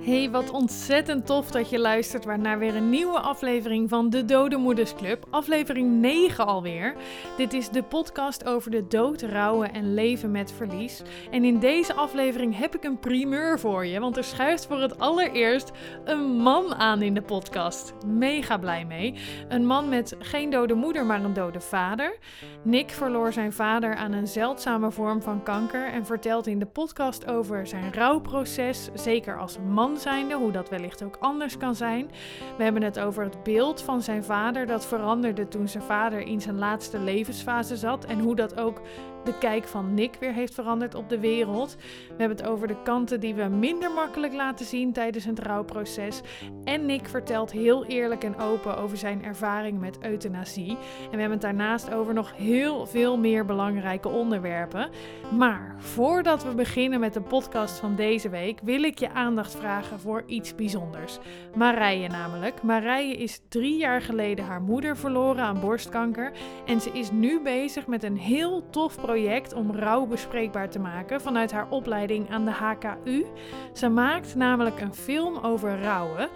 Hey, wat ontzettend tof dat je luistert naar weer een nieuwe aflevering van de Dode Moeders Club. Aflevering 9 alweer. Dit is de podcast over de dood, rouwen en leven met verlies. En in deze aflevering heb ik een primeur voor je, want er schuift voor het allereerst een man aan in de podcast. Mega blij mee. Een man met geen dode moeder, maar een dode vader. Nick verloor zijn vader aan een zeldzame vorm van kanker en vertelt in de podcast over zijn rouwproces, zeker als man zijnde, hoe dat wellicht ook anders kan zijn. We hebben het over het beeld van zijn vader dat veranderde toen zijn vader in zijn laatste levensfase zat en hoe dat ook de kijk van Nick weer heeft veranderd op de wereld. We hebben het over de kanten die we minder makkelijk laten zien tijdens het rouwproces. En Nick vertelt heel eerlijk en open over zijn ervaring met euthanasie. En we hebben het daarnaast over nog heel veel meer belangrijke onderwerpen. Maar voordat we beginnen met de podcast van deze week, wil ik je aandacht vragen voor iets bijzonders. Marije namelijk. Marije is drie jaar geleden haar moeder verloren aan borstkanker. En ze is nu bezig met een heel tof project om rouw bespreekbaar te maken vanuit haar opleiding aan de HKU. Ze maakt namelijk een film over rouwen.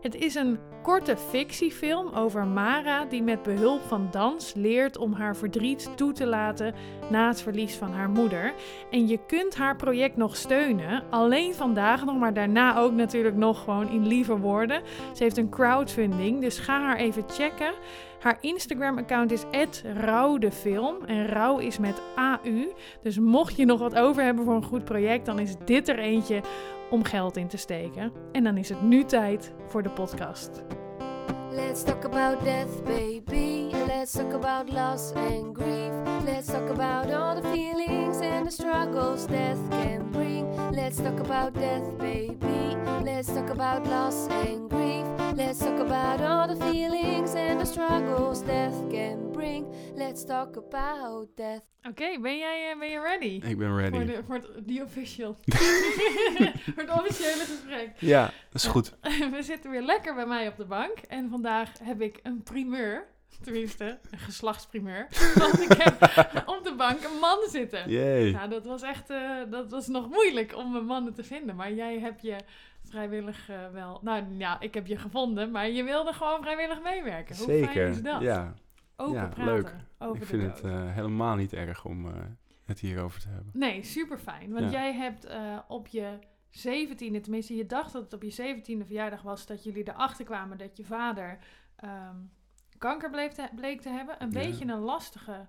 Het is een korte fictiefilm over Mara die met behulp van dans leert om haar verdriet toe te laten na het verlies van haar moeder. En je kunt haar project nog steunen, alleen vandaag nog, maar daarna ook natuurlijk nog gewoon in lieve woorden. Ze heeft een crowdfunding, dus ga haar even checken. Haar Instagram-account is @rouwdefilm en rouw is met AU. Dus mocht je nog wat over hebben voor een goed project, dan is dit er eentje om geld in te steken. En dan is het nu tijd voor de podcast. Let's talk about death, baby. Let's talk about loss and grief. Let's talk about all the feelings and the struggles death can bring. Let's talk about death, baby. Let's talk about loss and grief. Let's talk about all the feelings and the struggles death can bring. Let's talk about death. Oké, ben jij uh, ben je ready? Ik ben ready. Voor, de, voor het the official. voor het officiële gesprek. Ja, dat is goed. We zitten weer lekker bij mij op de bank. En vandaag heb ik een primeur. Tenminste, een geslachtsprimeur. Want ik heb op de bank een man zitten. Yay. Nou, dat was echt uh, dat was nog moeilijk om een mannen te vinden. Maar jij hebt je vrijwillig uh, wel... Nou ja, ik heb je gevonden, maar je wilde gewoon vrijwillig meewerken. Hoe Zeker, fijn is dat? ja. Open ja, praten leuk. over ik vind het uh, helemaal niet erg om het hierover te hebben. Nee, super fijn. Want ja. jij hebt op je zeventiende, tenminste je dacht dat het op je zeventiende verjaardag was... dat jullie erachter kwamen dat je vader um, kanker bleef te, bleek te hebben. Een ja. beetje een lastige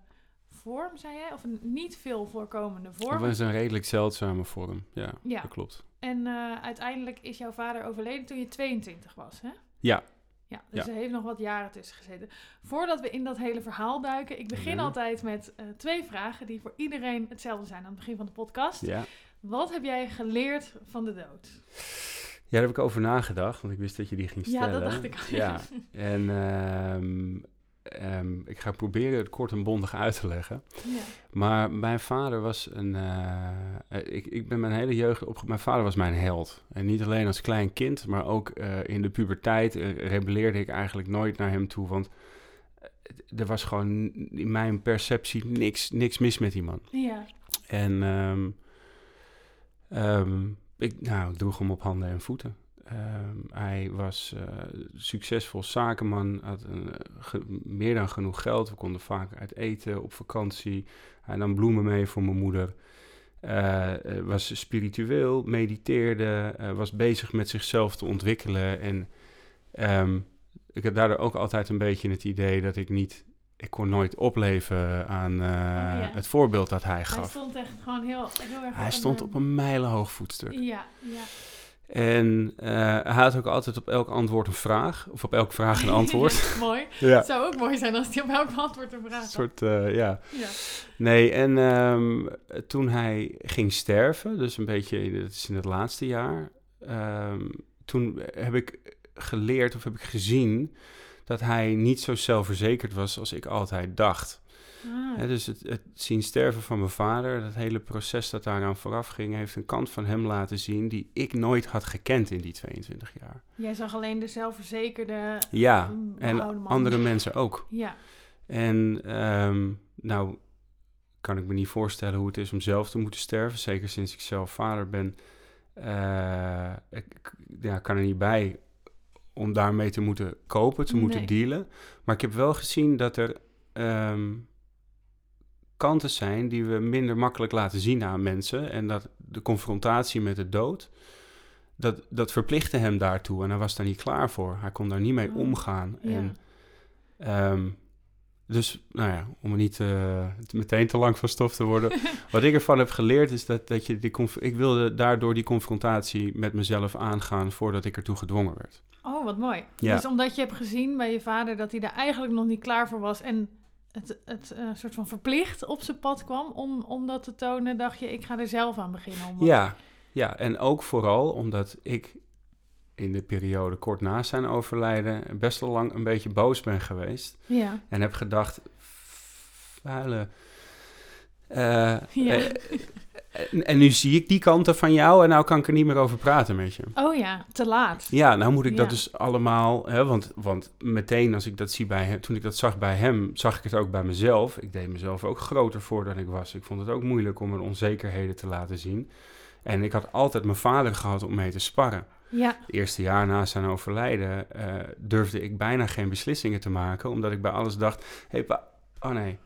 vorm, zei jij? Of een niet veel voorkomende vorm? Het is een redelijk zeldzame vorm, ja, ja. dat klopt. En uiteindelijk is jouw vader overleden toen je 22 was, hè? Ja, ja, dus ja. er heeft nog wat jaren tussen gezeten. Voordat we in dat hele verhaal duiken, ik begin ja. altijd met uh, twee vragen die voor iedereen hetzelfde zijn aan het begin van de podcast. Ja. Wat heb jij geleerd van de dood? Ja, daar heb ik over nagedacht, want ik wist dat je die ging stellen. Ja, dat dacht ik al. Ja, en um, um, ik ga proberen het kort en bondig uit te leggen. Ja. Maar mijn vader was een. Uh, ik, ik ben mijn hele jeugd op. Mijn vader was mijn held. En niet alleen als klein kind, maar ook uh, in de puberteit uh, rebelleerde ik eigenlijk nooit naar hem toe. Want er was gewoon in mijn perceptie niks, niks mis met die man. Ja. En um, um, ik, nou, ik droeg hem op handen en voeten. Um, hij was uh, succesvol zakenman, had een, ge, meer dan genoeg geld. We konden vaak uit eten op vakantie. Hij nam bloemen mee voor mijn moeder. Uh, was spiritueel, mediteerde, was bezig met zichzelf te ontwikkelen. En um, ik had daardoor ook altijd een beetje het idee dat ik niet... Ik kon nooit opleven aan oh, ja. het voorbeeld dat hij gaf. Hij stond echt gewoon heel, heel erg... Hij stond op een mijlenhoog voetstuk. Ja, ja. En uh, hij had ook altijd op elk antwoord een vraag. Of op elke vraag een antwoord. mooi. Ja. Het zou ook mooi zijn als hij op elk antwoord een vraag had. Een soort, uh, ja. ja. Nee, en um, toen hij ging sterven, dus een beetje, dat is in het laatste jaar. Um, toen heb ik geleerd of heb ik gezien dat hij niet zo zelfverzekerd was als ik altijd dacht. Ah. He, dus het, het, zien sterven van mijn vader, dat hele proces dat daaraan vooraf ging, heeft een kant van hem laten zien die ik nooit had gekend in die 22 jaar. Jij zag alleen de zelfverzekerde. Ja, en andere mensen ook. Ja. En um, nou kan ik me niet voorstellen hoe het is om zelf te moeten sterven, zeker sinds ik zelf vader ben. Uh, ik, ja, kan er niet bij om daarmee te moeten kopen, te moeten dealen. Maar ik heb wel gezien dat er ehm, kanten zijn die we minder makkelijk laten zien aan mensen. En dat de confrontatie met de dood, dat, dat verplichtte hem daartoe. En hij was daar niet klaar voor. Hij kon daar niet mee Oh, omgaan. ja. En, ehm, dus, nou ja, om er niet te- meteen te lang van stof te worden. Wat ik ervan heb geleerd is dat, dat je die... conf- Ik wilde daardoor die confrontatie met mezelf aangaan voordat ik ertoe gedwongen werd. Oh, wat mooi. Ja. Dus omdat je hebt gezien bij je vader dat hij daar eigenlijk nog niet klaar voor was en het, het eh, soort van verplicht op zijn pad kwam om, om dat te tonen, dacht je, ik ga er zelf aan beginnen. Om Ja, ja, en ook vooral omdat ik in de periode kort na zijn overlijden best wel lang een beetje boos ben geweest. Ja. En heb gedacht, vuile... eh, Ja. eh, en, en nu zie ik die kanten van jou en nou kan ik er niet meer over praten met je. Oh ja, te laat. Ja, nou moet ik dat dus allemaal, hè, want, want meteen als ik dat zie bij hem, toen ik dat zag bij hem, zag ik het ook bij mezelf. Ik deed mezelf ook groter voor dan ik was. Ik vond het ook moeilijk om mijn onzekerheden te laten zien. En ik had altijd mijn vader gehad om mee te sparren. Ja. Het eerste jaar na zijn overlijden eh, durfde ik bijna geen beslissingen te maken, omdat ik bij alles dacht, hé, pa, oh nee.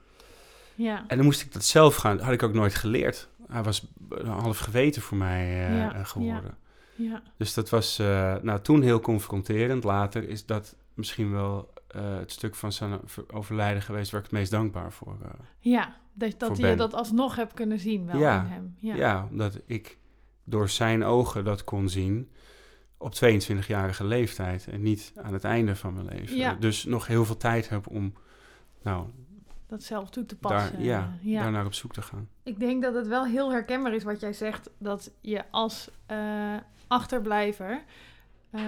Ja. En dan moest ik dat zelf gaan, had ik ook nooit geleerd. Hij was een half geweten voor mij eh, Ja, geworden. Ja. Dus dat was eh, nou, toen heel confronterend. Later is dat misschien wel eh, het stuk van zijn ver- overlijden geweest waar ik het meest dankbaar voor Ja. Dat, dat je Ben. dat alsnog hebt kunnen zien wel Ja. in hem. ja. Ja. omdat ik door zijn ogen dat kon zien op 22-jarige leeftijd en niet aan het einde van mijn leven. Ja. Dus nog heel veel tijd heb om nou, Dat zelf toe te daar, passen. ja, ja. daar naar op zoek te gaan. Ik denk dat het wel heel herkenbaar is wat jij zegt, dat je als eh, achterblijver eh,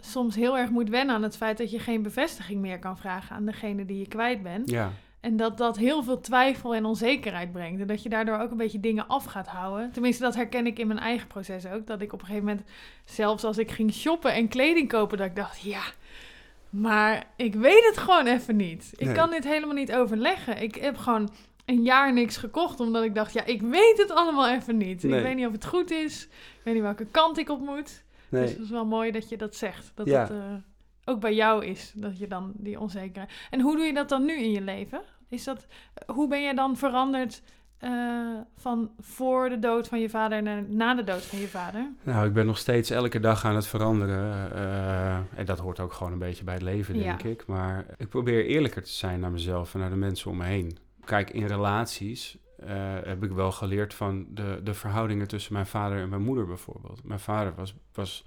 soms heel erg moet wennen aan het feit dat je geen bevestiging meer kan vragen aan degene die je kwijt bent. Ja, En dat dat heel veel twijfel en onzekerheid brengt. En dat je daardoor ook een beetje dingen af gaat houden. Tenminste, dat herken ik in mijn eigen proces ook. Dat ik op een gegeven moment, zelfs als ik ging shoppen en kleding kopen, dat ik dacht, ja, maar ik weet het gewoon even niet. Ik Nee. kan dit helemaal niet overleggen. Ik heb gewoon een jaar niks gekocht, omdat ik dacht, ja, ik weet het allemaal even niet. Nee. Ik weet niet of het goed is. Ik weet niet welke kant ik op moet. nee. Dus het is wel mooi dat je dat zegt. Dat Ja. het eh, ook bij jou is, dat je dan die onzekerheid... En hoe doe je dat dan nu in je leven? Is dat, hoe ben je dan veranderd eh, van voor de dood van je vader naar na de dood van je vader? Nou, ik ben nog steeds elke dag aan het veranderen. eh, en dat hoort ook gewoon een beetje bij het leven, denk Ja. ik. Maar ik probeer eerlijker te zijn naar mezelf en naar de mensen om me heen. Kijk, in relaties eh, heb ik wel geleerd van de, de verhoudingen tussen mijn vader en mijn moeder bijvoorbeeld. Mijn vader was, was,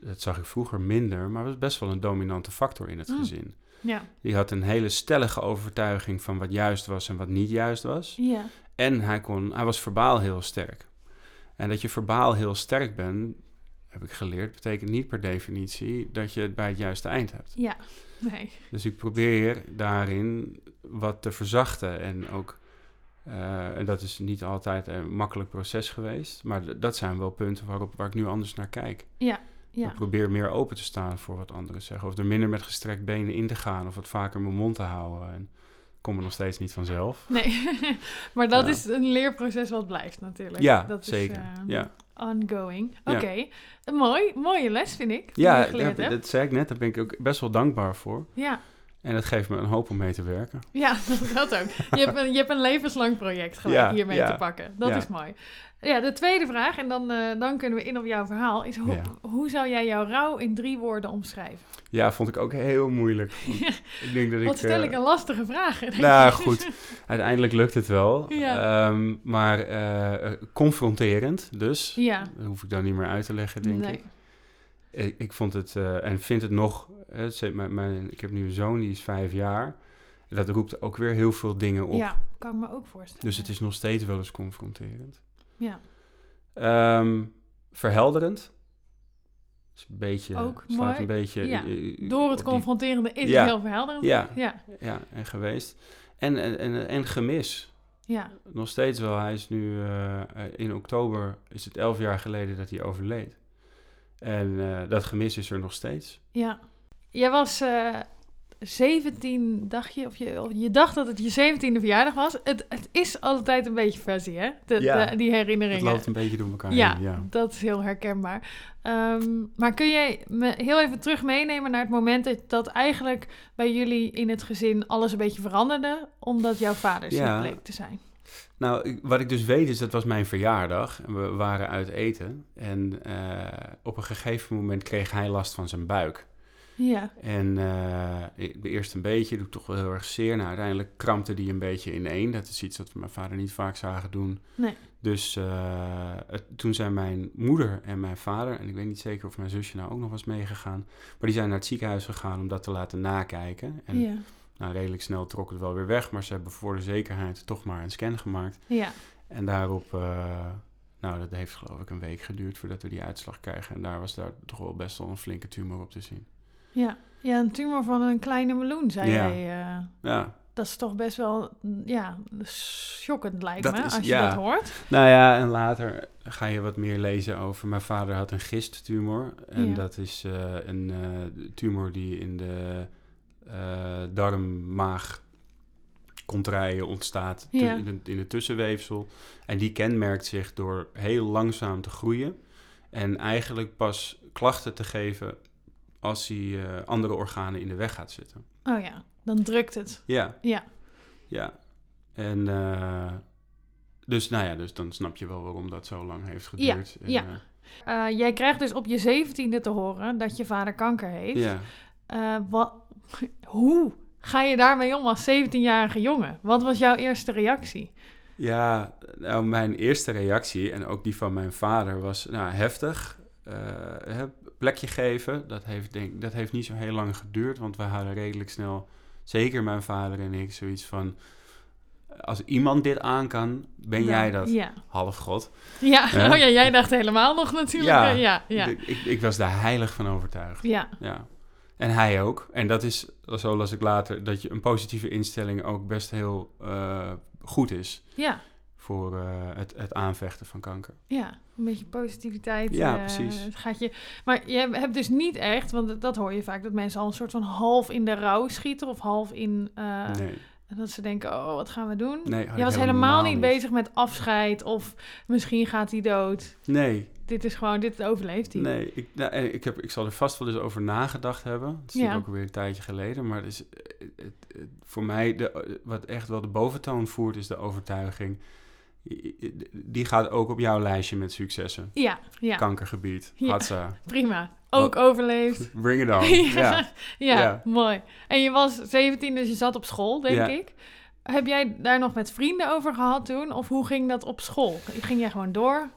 dat zag ik vroeger minder, maar was best wel een dominante factor in het Mm. gezin. Ja. Die had een hele stellige overtuiging van wat juist was en wat niet juist was. Ja. En hij, kon, hij was verbaal heel sterk. En dat je verbaal heel sterk bent, heb ik geleerd, betekent niet per definitie dat je het bij het juiste eind hebt. Ja. Nee. Dus ik probeer daarin wat te verzachten. En ook, eh, en dat is niet altijd een makkelijk proces geweest, maar dat zijn wel punten waarop, waar ik nu anders naar kijk. Ja. Ja. Ik probeer meer open te staan voor wat anderen zeggen. Of er minder met gestrekt benen in te gaan, of wat vaker mijn mond te houden. En ik kom er nog steeds niet vanzelf. Nee. maar dat Ja. is een leerproces wat blijft natuurlijk. Ja, dat zeker. Is, eh, ja. Ongoing. Ja. Oké. Mooi. Mooie les vind ik. Ja, dat, dat zei ik net, daar ben ik ook best wel dankbaar voor. Ja. En dat geeft me een hoop om mee te werken. Ja, dat ook. Je hebt een, je hebt een levenslang project gelijk Ja, hiermee ja, te pakken. Dat ja. is mooi. Ja, de tweede vraag, en dan, eh, dan kunnen we in op jouw verhaal, is hoe, hoe zou jij jouw rouw in drie woorden omschrijven? Ja, vond ik ook heel moeilijk. Ik denk dat Wat ik... stel eh, ik een lastige vraag. Nou goed, uiteindelijk lukt het wel. Ehm, maar eh, confronterend dus. Ja, Dat hoef ik dan niet meer uit te leggen, denk nee. ik. Ik. Ik vond het, eh, en vind het nog... eh, mijn, mijn, ik heb nu een zoon, die is vijf jaar. En dat roept ook weer heel veel dingen op. Ja, kan ik me ook voorstellen. Dus het is nog steeds wel eens confronterend. Ja, Ehm, verhelderend. Is een beetje, Ook slaat mooi. een beetje... Ja. eh, door het die- confronterende is Ja. het heel verhelderend. Ja. ja, Ja, en geweest. En, en, en, en gemis. ja. Nog steeds wel. Hij is nu eh, eh, in oktober, is het elf jaar geleden dat hij overleed. En eh, dat gemis is er nog steeds. ja. Jij was eh, 17, dacht je, of je, of je dacht dat het je 17e verjaardag was. Het, het is altijd een beetje fuzzy, hè? De, Ja. de- die herinneringen. Het loopt een beetje door elkaar Ja, heen, ja. dat is heel herkenbaar. Ehm, maar kun jij me heel even terug meenemen naar het moment dat, dat eigenlijk bij jullie in het gezin alles een beetje veranderde, omdat jouw vader ziek Ja. bleek te zijn? Nou, wat ik dus weet is, dat was mijn verjaardag. En we waren uit eten. En eh, op een gegeven moment kreeg hij last van zijn buik. Ja, En eh, ik- eerst een beetje, doet toch wel heel erg zeer. Nou, uiteindelijk krampte die een beetje ineen. Dat is iets wat we mijn vader niet vaak zagen doen. Nee. Dus eh, het- toen zijn mijn moeder en mijn vader, en ik weet niet zeker of mijn zusje nou ook nog was meegegaan, maar die zijn naar het ziekenhuis gegaan om dat te laten nakijken. En ja, nou, redelijk snel trok het wel weer weg, maar ze hebben voor de zekerheid toch maar een scan gemaakt. ja, En daarop, eh, nou, dat heeft geloof ik een week geduurd voordat we die uitslag krijgen. En daar was daar toch wel best wel een flinke tumor op te zien. ja. Ja, een tumor van een kleine meloen, zei Ja. jij. eh, Ja, dat is toch best wel, ja, schokkend lijkt Dat me, is- als je dat hoort. nou ja, en later ga je wat meer lezen over. Mijn vader had een gisttumor. En Ja. dat is eh, een tumor die in de eh darm-maag contraien ontstaat Ja. in, het, in het tussenweefsel. En die kenmerkt zich door heel langzaam te groeien. En eigenlijk pas klachten te geven als hij eh, andere organen in de weg gaat zitten. Oh ja, dan drukt het. Ja, Ja, ja. En eh, dus, nou ja, dus dan snap je wel waarom dat zo lang heeft Ja, geduurd. En, ja. Eh, jij krijgt dus op je zeventiende te horen dat je vader kanker heeft. ja. Wat, hoe ga je daarmee om als 17-jarige jongen? Wat was jouw eerste reactie? Ja, nou, mijn eerste reactie en ook die van mijn vader was nou, heftig. Eh, plekje geven, dat heeft, denk, dat heeft niet zo heel lang geduurd, want we hadden redelijk snel, zeker mijn vader en ik, zoiets van... Als iemand dit aan kan, ben jij dat Ja. half god. Ja. Oh ja, jij dacht helemaal nog natuurlijk. Ja. Ja, ja, ja. Ik, ik, ik was daar heilig van overtuigd. ja. Ja. En hij ook. En dat is, zo las ik later, dat je een positieve instelling ook best heel eh, goed is ja. voor eh, het, het aanvechten van kanker. Ja, een beetje positiviteit. Ja, eh, precies. Gaat je... Maar je hebt dus niet echt, want dat- hoor je vaak, dat mensen al een soort van half in de rouw schieten of half in... nee, Dat ze denken, oh, wat gaan we doen? nee je was helemaal niet bezig met afscheid of misschien gaat hij dood. Nee, Dit is gewoon, dit overleeft hij. nee. Ik, nou, en ik, heb, ik zal er vast wel eens over nagedacht hebben. Het is Ja. ook alweer een tijdje geleden. Maar het is, eh, het, het- voor mij, de, eh, wat echt wel de boventoon voert, is de overtuiging. Die gaat ook op jouw lijstje met successen. Ja, ja, Kankergebied, Ja. Hatsa, prima. Ook overleefd. bring it on. ja, ja. mooi. En je was 17, dus je zat op school, denk ik. Heb jij daar nog met vrienden over gehad toen? Of hoe ging dat op school? Ging jij gewoon door?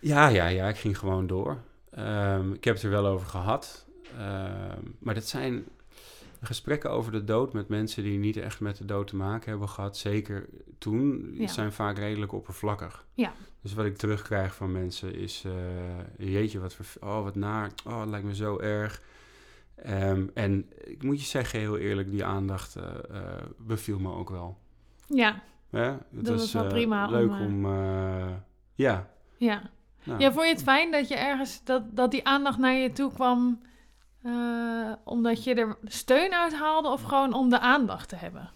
Ja, ja, ja, ik ging gewoon door. Ehm, ik heb het er wel over gehad. Ehm, maar dat zijn gesprekken over de dood met mensen die niet echt met de dood te maken hebben gehad. Zeker toen, Ja. zijn vaak redelijk oppervlakkig. Ja. Dus wat ik terugkrijg van mensen is, eh, jeetje, wat, oh, wat naar, oh, het lijkt me zo erg. Ehm, en ik moet je zeggen, heel eerlijk, die aandacht eh, eh, beviel me ook wel. Ja? Het Dat was wel prima om, Leuk om, eh, ja. ja. Nou, Ja, vond je het fijn dat je ergens, dat, dat die aandacht naar je toe kwam, eh, omdat je er steun uit haalde of gewoon om de aandacht te hebben?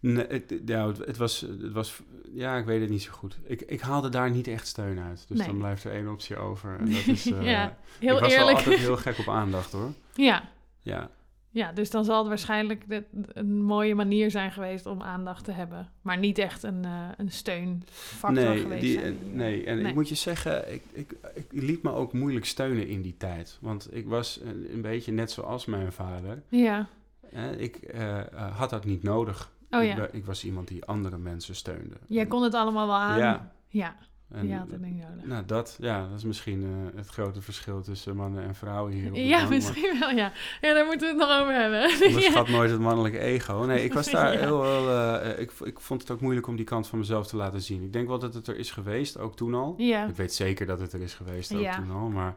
Nee, het, ja, het, was, het was, ja, ik weet het niet zo goed. Ik, ik haalde daar niet echt steun uit. Dus Nee. dan blijft er één optie over. En dat is, eh, Ja, Heel ik was eerlijk. wel altijd heel gek op aandacht, hoor. ja. Ja, ja, dus dan zal het waarschijnlijk een mooie manier zijn geweest om aandacht te hebben. Maar niet echt een, eh, een steunfactor nee, geweest die, zijn. eh, nee, en Nee. ik moet je zeggen, ik, ik, ik liet me ook moeilijk steunen in die tijd. Want ik was een, een beetje net zoals mijn vader. Ja, Hè, ik eh, had dat niet nodig. oh ik, ja. ben- ik was iemand die andere mensen steunde. Jij kon het allemaal wel aan. Ja. Ja, En, je had het niet nodig. Nou, dat, ja, dat is misschien eh, het grote verschil tussen mannen en vrouwen hier. op Ja, misschien wel, ja. Ja, daar moeten we het nog over hebben. Onderschat nooit het mannelijke ego. Nee, ik was daar Ja. heel wel. eh, ik, ik vond het ook moeilijk om die kant van mezelf te laten zien. Ik denk wel dat het er is geweest, ook toen al. Ja, Ik weet zeker dat het er is geweest, ook Ja. toen al. Maar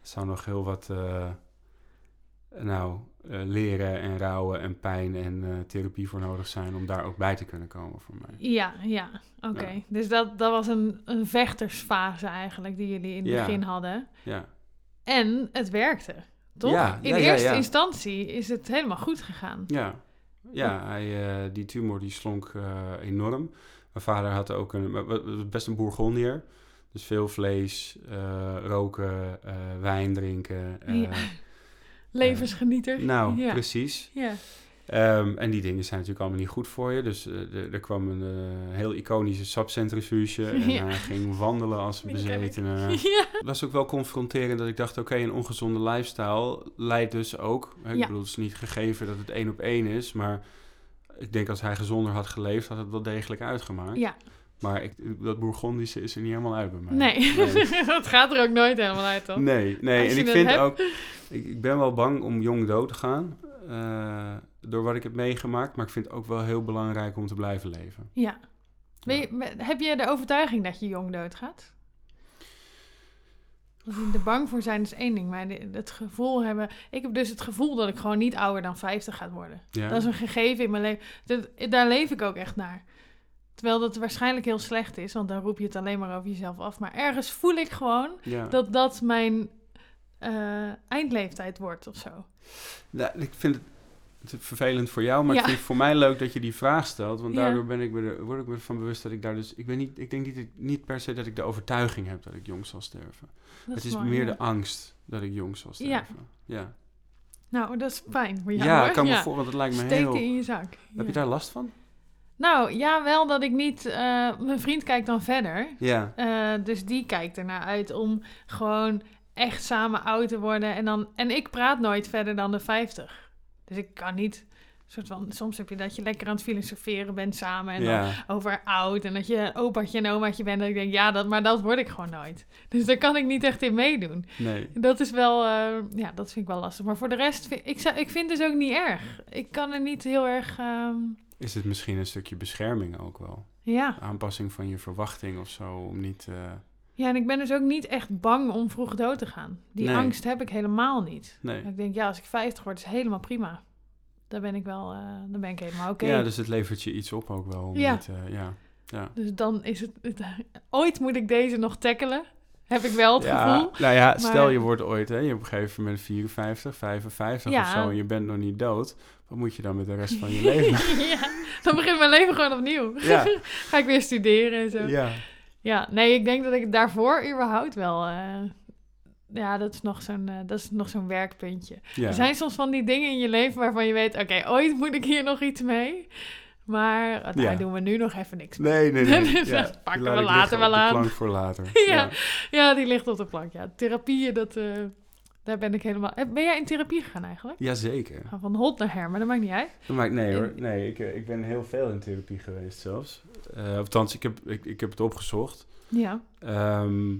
er zou nog heel wat. eh, nou, eh, leren en rouwen en pijn en eh, therapie voor nodig zijn om daar ook bij te kunnen komen voor mij. ja, ja. Oké. Ja. Dus dat, dat was een, een vechtersfase eigenlijk die jullie in het Ja. begin hadden. Ja, En het werkte. Toch? Ja, In eerste instantie is het helemaal goed gegaan. Ja, ja hij, eh, die tumor die slonk enorm. Mijn vader had ook een, best een bourgondier. Dus veel vlees, roken, wijn drinken. Eh. Levensgenieter. Nou, ja. precies. Ja. Ehm, en die dingen zijn natuurlijk allemaal niet goed voor je. Dus eh, er- kwam een eh, heel iconische sapcentrifuge. En Ja. hij ging wandelen als bezetene. ja. Het was ook wel confronterend dat ik dacht... oké, een ongezonde lifestyle leidt dus ook... Hè, ik bedoel, het is niet gegeven dat het één op één is... maar ik denk als hij gezonder had geleefd... had het wel degelijk uitgemaakt. ja. Maar ik, dat Bourgondische is er niet helemaal uit bij mij. Nee, Nee. dat gaat er ook nooit helemaal uit, toch? Nee, nee. En ik vind hebt. ook... Ik, ik ben wel bang om jong dood te gaan... eh, door wat ik heb meegemaakt. Maar ik vind het ook wel heel belangrijk om te blijven leven. Ja. Je, heb je de overtuiging dat je jong doodgaat? Want Er bang voor zijn is één ding, maar het gevoel hebben... Ik heb dus het gevoel dat ik gewoon niet ouder dan 50 ga worden. Ja? Dat is een gegeven in mijn leven. Dat- Daar leef ik ook echt naar. Terwijl dat waarschijnlijk heel slecht is, want dan roep je het alleen maar over jezelf af. Maar ergens voel ik gewoon ja. dat dat mijn eh, eindleeftijd wordt of zo. Ja, ik vind het, vervelend voor jou, maar Ja. ik vind het voor mij leuk dat je die vraag stelt. Want Ja. daardoor ben ik me er, word ik me ervan bewust dat ik daar dus... Ik, ben niet, ik denk niet, niet per se dat ik de overtuiging heb dat ik jong zal sterven. Dat het is mooi, meer ja. de angst dat ik jong zal Ja. sterven. Ja, Nou, dat is fijn voor ja, jou, hoor. ik kan me Ja. voor, want het lijkt me Steken heel... in je zak. Heb Ja. je daar last van? Nou, ja, wel dat ik niet... eh, mijn vriend kijkt dan verder. Ja, Eh, dus die kijkt ernaar uit om gewoon echt samen oud te worden. En, dan, en ik praat nooit verder dan de 50. Dus ik kan niet... Soort van, soms heb je dat je lekker aan het filosoferen bent samen. En dan over oud. En dat je opaatje en omaatje bent. En ik denk, ja, dat, maar dat word ik gewoon nooit. Dus daar kan ik niet echt in meedoen. Nee. Dat is wel, eh, ja, dat vind ik wel lastig. Maar voor de rest, vind, ik, zou, ik vind het dus ook niet erg. Ik kan er niet heel erg, ehm, Is het misschien een stukje bescherming ook wel? ja. Aanpassing van je verwachting of zo, om niet... eh, Ja, en ik ben dus ook niet echt bang om vroeg dood te gaan. Die Nee. angst heb ik helemaal niet. nee. Ik denk, ja, als ik 50 word, is helemaal prima. Daar ben ik wel, eh, dan ben ik helemaal oké. Ja, dus het levert je iets op ook wel. Om Ja. niet, eh, ja. Ja. Dus dan is het, het- Ooit moet ik deze nog tackelen. Heb ik wel het ja, gevoel. Nou ja, stel je wordt ooit, hè, je op een gegeven moment 54, 55 Ja. of zo en je bent nog niet dood. Wat moet je dan met de rest van je leven? ja, dan begint mijn leven gewoon opnieuw. ja, Ga ik weer studeren en zo. Ja, ja, nee, ik denk dat ik daarvoor überhaupt wel... eh, ja, dat is nog zo'n, eh, dat is nog zo'n werkpuntje. Er zijn soms van die dingen in je leven waarvan je weet... Oké, ooit moet ik hier nog iets mee. Maar eh, daar Ja. doen we nu nog even niks mee. Nee, nee, nee. Ja. dat pakken we later wel aan. plank voor later. Ja. Ja, die ligt op de plank. Ja, therapieën, dat, eh, daar ben ik helemaal... Eh, Ben jij in therapie gegaan eigenlijk? Jazeker. Van hot naar her, maar dat maakt niet uit. Dat maakt, nee hoor, nee, ik, eh, ik ben heel veel in therapie geweest zelfs. Eh althans, ik heb, ik, ik heb het opgezocht. Ja. Ehm,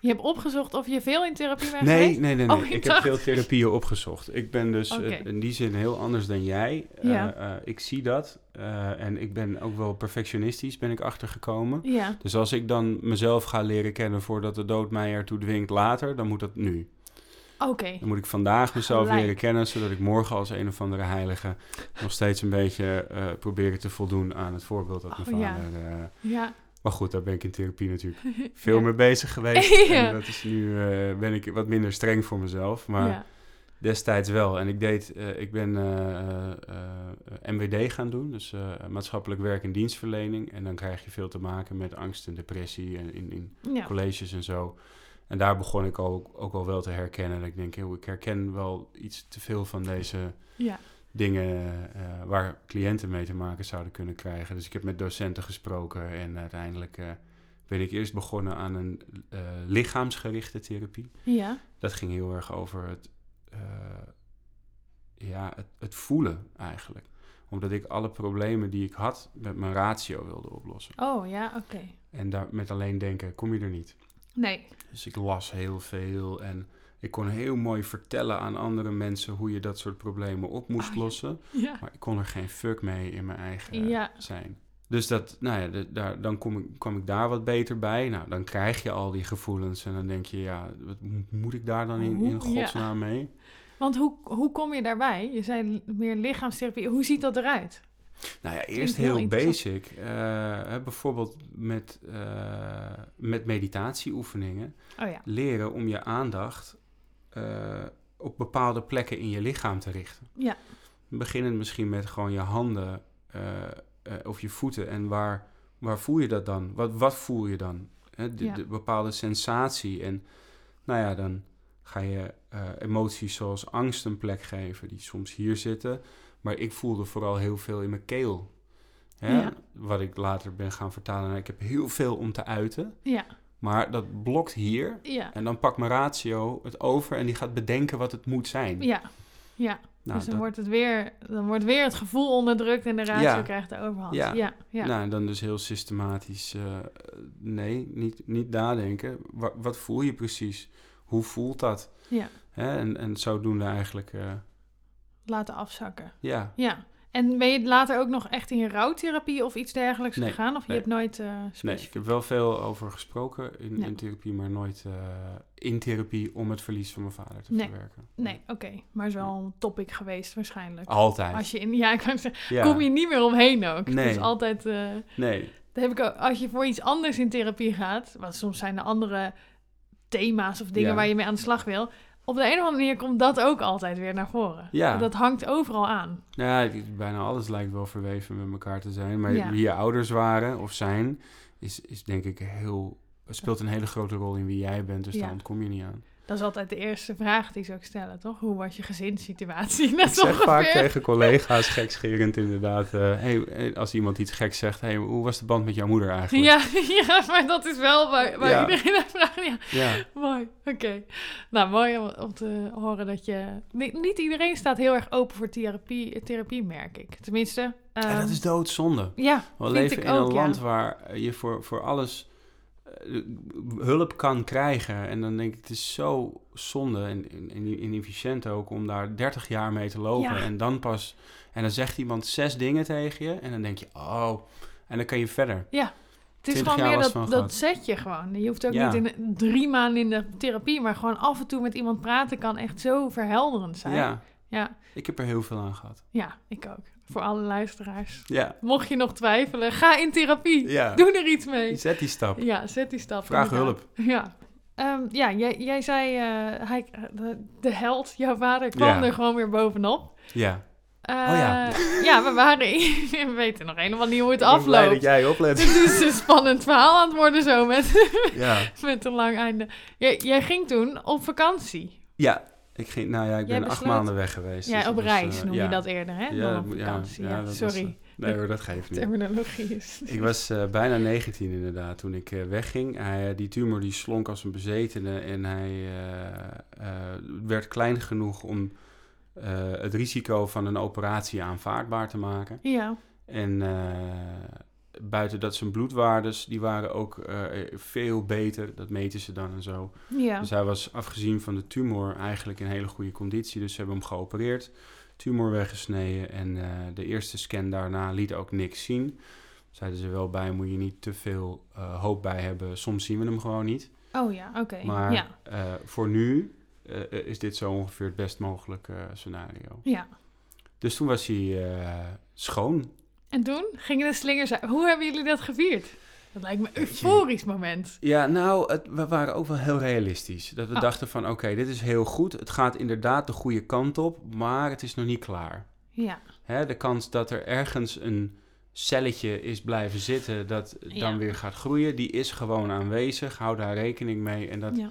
Je hebt opgezocht of je veel in therapie bent nee, geweest? nee, nee, nee. Oh, ik heb veel therapieën opgezocht. Ik ben dus eh, in die zin heel anders dan jij. Eh, eh, ik zie dat. en ik ben ook wel perfectionistisch, ben ik achtergekomen. Ja. Dus als ik dan mezelf ga leren kennen voordat de dood mij ertoe dwingt later, dan moet dat nu. Oké. Dan moet ik vandaag mezelf Gelijk. leren kennen, zodat ik morgen als een of andere heilige nog steeds een beetje proberen te voldoen aan het voorbeeld dat mijn Oh, ja. vader... Ja. Maar goed, daar ben ik in therapie natuurlijk veel Ja. mee bezig geweest. Ja. En dat is nu, eh, ben ik wat minder streng voor mezelf. Maar Ja. destijds wel. En ik deed, eh, ik ben eh, eh, MWD gaan doen, dus maatschappelijk werk en dienstverlening. En dan krijg je veel te maken met angst en depressie en in, in Ja. colleges en zo. En daar begon ik ook, ook al wel te herkennen. Dat ik denk, ik herken wel iets te veel van deze Ja. Dingen eh, waar cliënten mee te maken zouden kunnen krijgen. Dus ik heb met docenten gesproken en uiteindelijk eh, ben ik eerst begonnen aan een eh, lichaamsgerichte therapie. Ja. Dat ging heel erg over het, ja, het, het voelen eigenlijk. Omdat ik alle problemen die ik had met mijn ratio wilde oplossen. Oh, ja, oké. En daar, met alleen denken kom je er niet. Nee. Dus ik las heel veel en ik kon heel mooi vertellen aan andere mensen hoe je dat soort problemen op moest Oh, ja. lossen. Ja. Maar ik kon er geen fuck mee in mijn eigen Ja. zijn. Dus dat, nou ja, de- daar, dan kom ik, kwam ik daar wat beter bij. Nou, dan krijg je al die gevoelens en dan denk je, ja, wat mo- moet ik daar dan in, in ja. godsnaam mee? Want hoe, hoe kom je daarbij? Je zei meer lichaamstherapie. Hoe ziet dat eruit? Nou ja, eerst heel basic. Eh, bijvoorbeeld met, eh, met meditatieoefeningen. Oh ja. Leren om je aandacht eh, op bepaalde plekken in je lichaam te richten. Ja. Beginnend misschien met gewoon je handen eh, eh, of je voeten. En waar, waar voel je dat dan? Wat, wat voel je dan? Hè, de, Ja. de bepaalde sensatie. En nou ja, dan ga je emoties zoals angst een plek geven, die soms hier zitten. Maar ik voelde vooral heel veel in mijn keel. Hè? Ja. Wat ik later ben gaan vertalen. naar ik heb heel veel om te uiten. Ja, Maar dat blokt hier. ja, En dan pakt mijn ratio het over en die gaat bedenken wat het moet zijn. ja. ja. Nou, dus dan dat- wordt, het weer, dan wordt weer het gevoel onderdrukt en de ratio Ja. krijgt de overhand. Ja. ja, ja. Nou, en dan dus heel systematisch, eh, nee, niet, niet nadenken. Wa- wat voel je precies? Hoe voelt dat? Ja. Hè? En, en zodoende eigenlijk, eh, laten afzakken. ja. Ja. En ben je later ook nog echt in rouwtherapie of iets dergelijks Nee, gegaan? Of je hebt nooit eh Nee, ik heb wel veel over gesproken in, Ja. in therapie, maar nooit eh, in therapie om het verlies van mijn vader te Nee. verwerken. Nee, oké. Maar is wel een topic geweest waarschijnlijk. Altijd. Als je in... Ja, ik kan zeggen, ja. kom je niet meer omheen ook. Nee. Het is altijd... eh, Nee, dat heb ik ook, als je voor iets anders in therapie gaat... Want soms zijn er andere thema's of dingen Ja. waar je mee aan de slag wil... Op de een of andere manier komt dat ook altijd weer naar voren. Ja. Dat hangt overal aan. Ja, bijna alles lijkt wel verweven met elkaar te zijn. Maar Ja. wie je ouders waren of zijn, is, is denk ik heel... speelt een hele grote rol in wie jij bent, dus Ja. daar ontkom je niet aan. Dat is altijd de eerste vraag die ze ook stellen, toch? Hoe was je gezinssituatie? Net Ik zeg ongeveer. vaak tegen collega's gekscherend inderdaad... eh, hey, eh, als iemand iets geks zegt, hey, hoe was de band met jouw moeder eigenlijk? Ja, ja, maar dat is wel waar, waar Ja. iedereen naar vraagt. Ja, Ja, mooi. Oké. Nou, mooi om, om te horen dat je... Niet, niet iedereen staat heel erg open voor therapie, therapie merk ik. Tenminste... en ehm, dat is doodzonde. Ja, We leven ik in ook, een ja. land waar je voor, voor alles hulp kan krijgen. En dan denk ik, het is zo zonde en, en, ook om daar 30 jaar mee te lopen. Ja. En dan pas, en dan zegt iemand zes dingen tegen je. En dan denk je, oh, en dan kan je verder. Het is 20 gewoon meer dat, dat gehad. zet je gewoon. Je hoeft ook Ja. niet in drie maanden in de therapie, maar gewoon af en toe met iemand praten kan echt zo verhelderend zijn. Ja, ja, ik heb er heel veel aan gehad. ja, ik ook. Voor alle luisteraars. Ja, Mocht je nog twijfelen, ga in therapie. ja. Doe er iets mee. Zet die stap. Ja, zet die stap. Vraag inderdaad. hulp. Ja. Ehm, ja, jij, jij zei, eh, hij, de, de held, jouw vader, kwam Ja. er gewoon weer bovenop. Ja. Eh, Oh ja. ja, we waren... we weten nog helemaal niet hoe het Ik ben blij afloopt. dat jij oplet. Het is een spannend verhaal aan het worden zo met, ja. met een lang einde. Jij ging toen op vakantie. ja, ik ging, nou ja, ik ben acht maanden weg geweest. Ja, dus op was, reis eh, noem je dat eerder, hè? Ja, dan op vakantie. was, sorry. Nee hoor, dat geeft niet. Terminologie is... Ik was eh, bijna 19 inderdaad toen ik eh, wegging. Hij, die tumor die slonk als een bezetene en hij werd klein genoeg om het risico van een operatie aanvaardbaar te maken. Ja, En buiten dat zijn bloedwaardes, die waren ook eh, veel beter. Dat meten ze dan en zo. ja. Dus hij was afgezien van de tumor eigenlijk in hele goede conditie. Dus ze hebben hem geopereerd, tumor weggesneden en eh, de eerste scan daarna liet ook niks zien. Zeiden ze wel bij, moet je niet te veel eh, hoop bij hebben. Soms zien we hem gewoon niet. Oh ja, oké. Maar Ja, voor nu is dit zo ongeveer het best mogelijke scenario. ja. Dus toen was hij schoon. En toen gingen de slingers uit. Hoe hebben jullie dat gevierd? Dat lijkt me een euforisch moment. Ja, nou, het, we waren ook wel heel realistisch. Dat we Oh. dachten van, oké, dit is heel goed. Het gaat inderdaad de goede kant op, maar het is nog niet klaar. Ja, Hè, de kans dat er ergens een celletje is blijven zitten dat dan Ja. weer gaat groeien, die is gewoon aanwezig. Hou daar rekening mee. En dat, ja.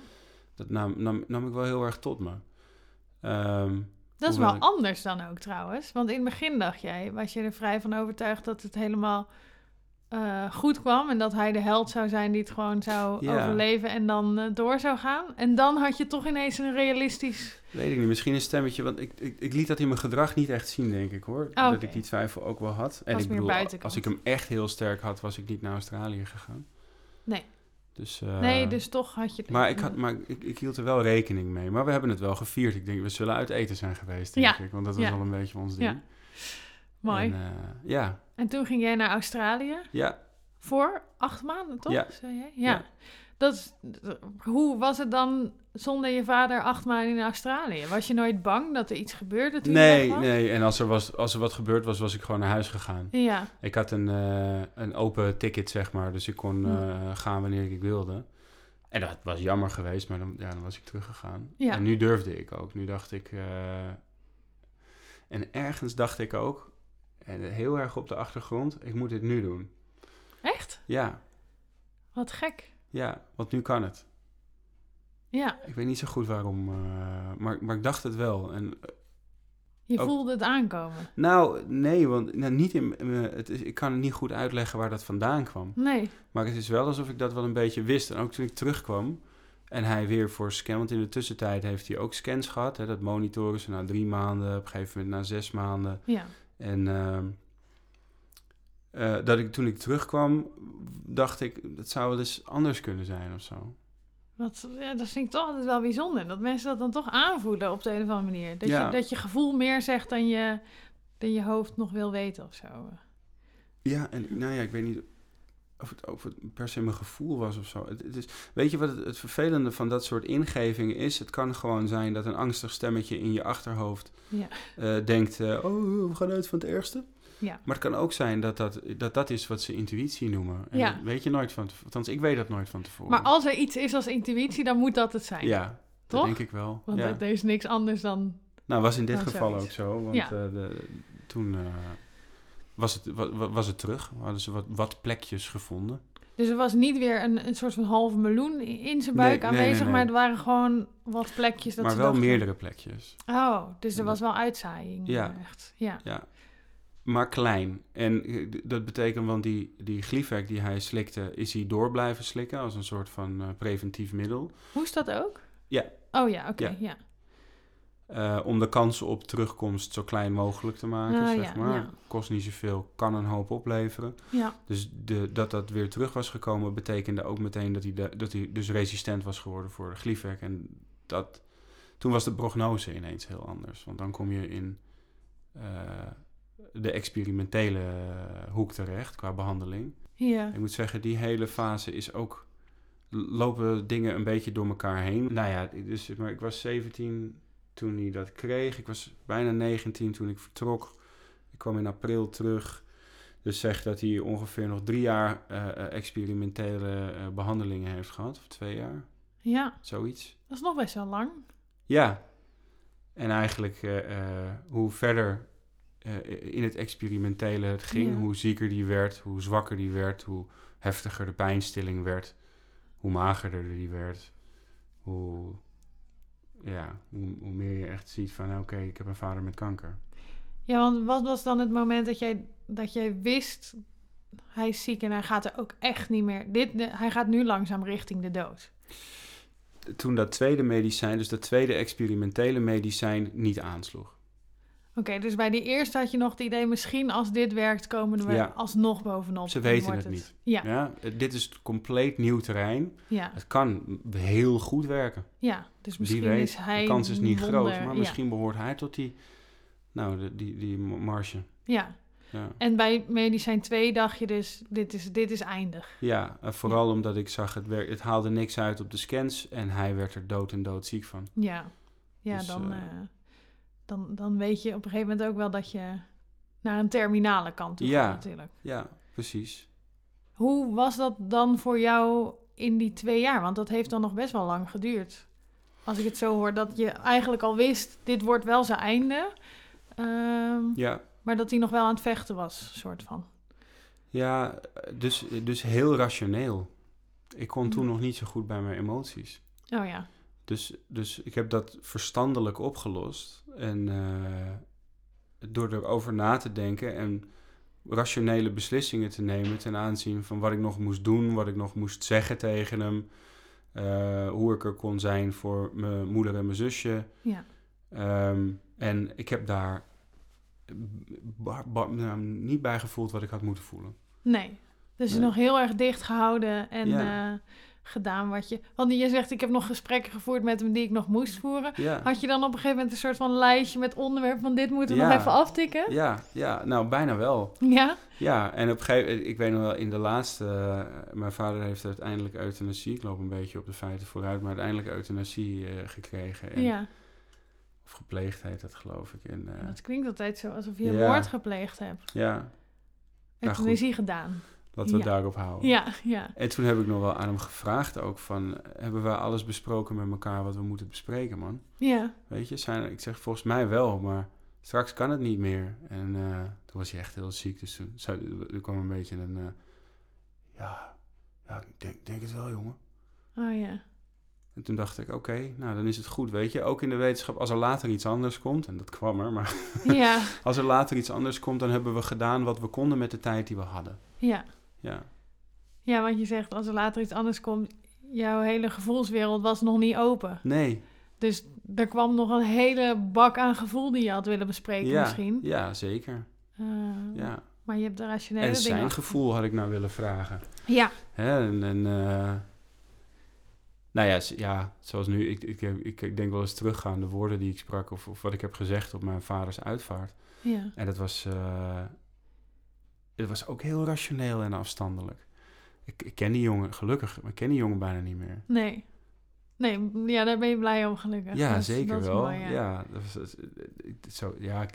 dat nam, nam, nam ik wel heel erg tot me. Ehm, Dat is wel anders dan ook trouwens. Want in het begin dacht jij, was je er vrij van overtuigd dat het helemaal eh, goed kwam. En dat hij de held zou zijn die het gewoon zou Ja. overleven en dan eh, door zou gaan. En dan had je toch ineens een realistisch... weet ik niet, misschien een stemmetje, want ik, ik, ik liet dat in mijn gedrag niet echt zien, denk ik hoor. Oh, Dat ik die twijfel ook wel had. En Was ik bedoel, als ik hem echt heel sterk had, was ik niet naar Australië gegaan. Nee. Dus, eh, nee, dus toch had je... Maar, ik, had, maar ik, ik hield er wel rekening mee. Maar we hebben het wel gevierd. Ik denk, we zullen uit eten zijn geweest, denk Ja. ik. Want dat was Ja. wel een beetje ons ding. Ja. Mooi. En, En, eh, ja, toen ging jij naar Australië ja, voor acht maanden, toch? Ja. Zei jij? Ja. Ja. Dat is, hoe was het dan zonder je vader acht maanden in Australië? Was je nooit bang dat er iets gebeurde toen nee, nee. En als er, was, als er wat gebeurd was, was ik gewoon naar huis gegaan. Ja, Ik had een, eh, een open ticket, zeg maar. Dus ik kon Hm. eh, gaan wanneer ik wilde. En dat was jammer geweest, maar dan, ja, dan was ik teruggegaan. Ja. En nu durfde ik ook. Nu dacht ik... eh, en ergens dacht ik ook, en heel erg op de achtergrond, ik moet dit nu doen. Echt? Ja, Wat gek. Ja, want nu kan het. Ja, Ik weet niet zo goed waarom, eh, maar, maar ik dacht het wel. En, eh, je Ook- voelde het aankomen. nou, nee, want nou, niet in, mijn- het is, ik kan het niet goed uitleggen waar dat vandaan kwam. Nee. Maar het is wel alsof ik dat wel een beetje wist. En ook toen ik terugkwam en hij weer voor scan... Want in de tussentijd heeft hij ook scans gehad. Hè, dat monitoren ze na drie maanden, op een gegeven moment na zes maanden. Ja. En eh, dat ik toen ik terugkwam, dacht ik... dat zou wel eens anders kunnen zijn of zo. Wat, ja, dat vind ik toch altijd wel bijzonder. Dat mensen dat dan toch aanvoelen op de een of andere manier. Dat, Ja. je, dat je gevoel meer zegt dan je, dan je hoofd nog wil weten of zo. Ja, en nou ja, ik weet niet of het, of het per se mijn gevoel was of zo. Het, het is, weet je wat het, het vervelende van dat soort ingevingen is? Het kan gewoon zijn dat een angstig stemmetje in je achterhoofd Ja. eh, denkt... eh, oh, we gaan uit van het ergste. Ja. Maar het kan ook zijn dat dat, dat, dat is wat ze intuïtie noemen. En Ja. dat weet je nooit van tevoren. Althans, ik weet dat nooit van tevoren. Maar als er iets is als intuïtie, dan moet dat het zijn. Ja, Toch? dat denk ik wel. Want ja. er is niks anders dan... Nou, was in dit geval zoiets. ook zo. Want Ja. eh, de, toen eh, was, het, wa- wa- was het terug. Hadden ze wat, wat plekjes gevonden. Dus er was niet weer een, een soort van halve meloen in zijn buik Nee, aanwezig, nee, nee. maar het waren gewoon wat plekjes dat maar wel dachten- meerdere plekjes. Oh, dus er was wel uitzaaiing. Ja. Echt. Ja. Ja. Maar klein. En eh, dat betekent, want die, die Glyvac die hij slikte, is hij door blijven slikken als een soort van eh, preventief middel. Moest dat ook? Ja. Oh ja, oké. Ja. ja. Eh, om de kansen op terugkomst zo klein mogelijk te maken, Ah, zeg ja, maar. ja. Kost niet zoveel, kan een hoop opleveren. Ja. Dus de, dat dat weer terug was gekomen, betekende ook meteen dat hij, de, dat hij dus resistent was geworden voor de Glyvac. En dat, toen was de prognose ineens heel anders. Want dan kom je in de experimentele eh, hoek terecht qua behandeling. Ja. Ik moet zeggen, die hele fase is ook... lopen dingen een beetje door elkaar heen. Nou ja, dus, maar ik was 17 toen hij dat kreeg. Ik was bijna 19 toen ik vertrok. Ik kwam in april terug. Dus zegt dat hij ongeveer nog drie jaar eh, eh, experimentele eh, behandelingen heeft gehad. Of twee jaar, ja, zoiets. dat is nog best wel lang. Ja. En eigenlijk hoe verder eh, in het experimentele het ging, Ja. hoe zieker die werd, hoe zwakker die werd, hoe heftiger de pijnstilling werd, hoe magerder die werd, hoe, ja, hoe, hoe meer je echt ziet van oké, ik heb een vader met kanker. Ja, want wat was dan het moment dat jij, dat jij wist... hij is ziek en hij gaat er ook echt niet meer... Dit, de- hij gaat nu langzaam richting de dood. Toen dat tweede medicijn, dus dat tweede experimentele medicijn, niet aansloeg. Oké, dus bij die eerste had je nog het idee... misschien als dit werkt komen we Ja. alsnog bovenop. Ze en weten het niet. Ja, Ja, eh, dit is compleet nieuw terrein. ja, Het kan heel goed werken. ja. Dus misschien weet, is hij... de kans is niet wonder- groot, maar misschien behoort hij tot die, nou, de, die, die marge. Ja, Ja, en bij medicijn 2 dacht je dus... dit is, dit is eindig. ja en vooral omdat ik zag, het, het haalde niks uit op de scans en hij werd er dood en dood ziek van. Ja, ja Dus, dan, eh, eh, dan, dan weet je op een gegeven moment ook wel dat je naar een terminale kant toe Ja. gaat natuurlijk. Ja, precies. Hoe was dat dan voor jou in die twee jaar? Want dat heeft dan nog best wel lang geduurd. Als ik het zo hoor, dat je eigenlijk al wist, dit wordt wel zijn einde. Ehm, Ja, maar dat hij nog wel aan het vechten was, soort van. ja dus, dus heel rationeel. Ik kon toen Mhm. nog niet zo goed bij mijn emoties. Oh ja, Dus, dus ik heb dat verstandelijk opgelost. En eh, door erover na te denken en rationele beslissingen te nemen ten aanzien van wat ik nog moest doen, wat ik nog moest zeggen tegen hem, eh, hoe ik er kon zijn voor mijn moeder en mijn zusje. ja. Ehm, en ik heb daar nou, niet bij gevoeld wat ik had moeten voelen. Nee. Dus Nee. nog heel erg dicht gehouden en Ja. eh, gedaan wat je... Want je zegt, ik heb nog gesprekken gevoerd met hem die ik nog moest voeren. Ja. Had je dan op een gegeven moment een soort van lijstje met onderwerpen van dit moeten we Ja. nog even aftikken? Ja, ja, nou bijna wel. Ja? Ja, en op een gegeven ik weet nog wel, in de laatste, eh, mijn vader heeft uiteindelijk euthanasie, ik loop een beetje op de feiten vooruit, maar uiteindelijk euthanasie eh, gekregen. En, Ja. Of gepleegd heet dat, geloof ik. En, eh, Dat klinkt altijd zo alsof je een moord gepleegd hebt. ja, Nou, hij gedaan. Laten we Ja. het daarop houden. Ja, ja. En toen heb ik nog wel aan hem gevraagd ook van... Hebben we alles besproken met elkaar wat we moeten bespreken, man? Ja, Weet je, zijn, ik zeg volgens mij wel, maar straks kan het niet meer. En eh, toen was hij echt heel ziek, dus toen er kwam een beetje een... eh, ja, ja, ik denk, denk het wel, jongen. oh ja. En toen dacht ik, oké, nou dan is het goed, weet je. Ook in de wetenschap, als er later iets anders komt, en dat kwam er, maar Ja, als er later iets anders komt, dan hebben we gedaan wat we konden met de tijd die we hadden. ja. Ja, Ja, want je zegt als er later iets anders komt, jouw hele gevoelswereld was nog niet open. nee, Dus er kwam nog een hele bak aan gevoel die je had willen bespreken ja, misschien. ja, zeker. Eh, Ja. Maar je hebt de rationele En dingen... zijn achter- gevoel had ik nou willen vragen. Ja, Hè, en, en eh, nou ja, ja, zoals nu, ik, ik, ik, ik denk wel eens terug aan de woorden die ik sprak of, of wat ik heb gezegd op mijn vaders uitvaart. ja. En dat was, eh, het was ook heel rationeel en afstandelijk. Ik, ik ken die jongen, gelukkig, maar ik ken die jongen bijna niet meer. Nee. Nee, ja, daar ben je blij om gelukkig. Ja, Dat zeker dat wel. mooi, ja. ja. dat was, dat zo, ja,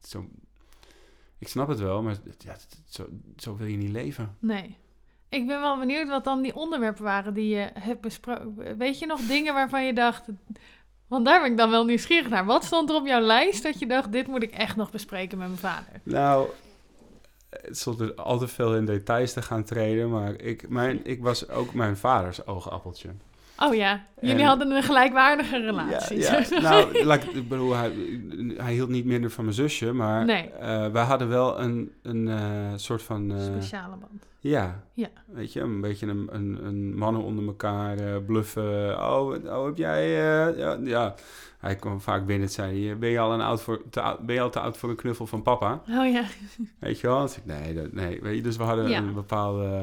zo, ik snap het wel, maar ja, zo, zo wil je niet leven. Nee. Ik ben wel benieuwd wat dan die onderwerpen waren die je hebt besproken. Weet je nog dingen waarvan je dacht... Want daar ben ik dan wel nieuwsgierig naar. Wat stond er op jouw lijst dat je dacht... dit moet ik echt nog bespreken met mijn vader? Nou, het stond er al te veel in details te gaan treden, maar ik, mijn, ik was ook mijn vaders oogappeltje. Oh ja, jullie En- hadden een gelijkwaardige relatie. Ja, ja. nou, laat ik, ik bedoel, hij, hij hield niet minder van mijn zusje, maar Nee. eh, wij hadden wel een, een eh, soort van... eh, Speciale band. ja, Ja. weet je, een beetje een, een, een mannen onder elkaar bluffen. Oh, oh, heb jij... ja, ja, hij kwam vaak binnen en zei ben je al, een oud voor, te, oud- ben je al te oud voor een knuffel van papa? Oh ja. Weet je wel? Dus ik, nee, dat, nee. Weet je, dus we hadden een bepaalde